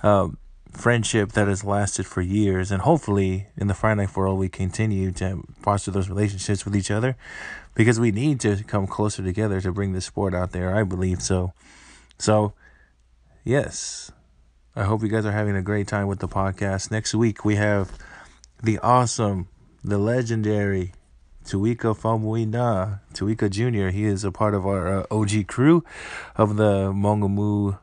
uh, friendship that has lasted for years, and hopefully in the fire knife world we continue to foster those relationships with each other because we need to come closer together to bring the sport out there. I believe so. So, yes, I hope you guys are having a great time with the podcast. Next week we have the awesome, the legendary Tuika Famuina, Tuika Jr. He is a part of our uh, OG crew of the Mongamu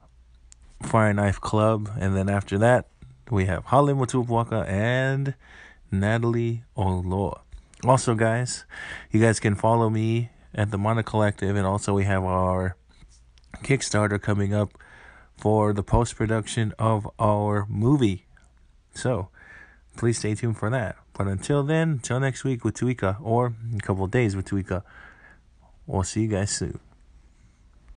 Fire Knife Club. And then after that, we have Holly Mutupwaka and Natalie Oloa. Also, guys, you guys can follow me at the Mana Collective, and also we have our Kickstarter coming up for the post production of our movie. So, please stay tuned for that. But until then, until next week with Tuika, or a couple of days with Tuika, we'll see you guys soon.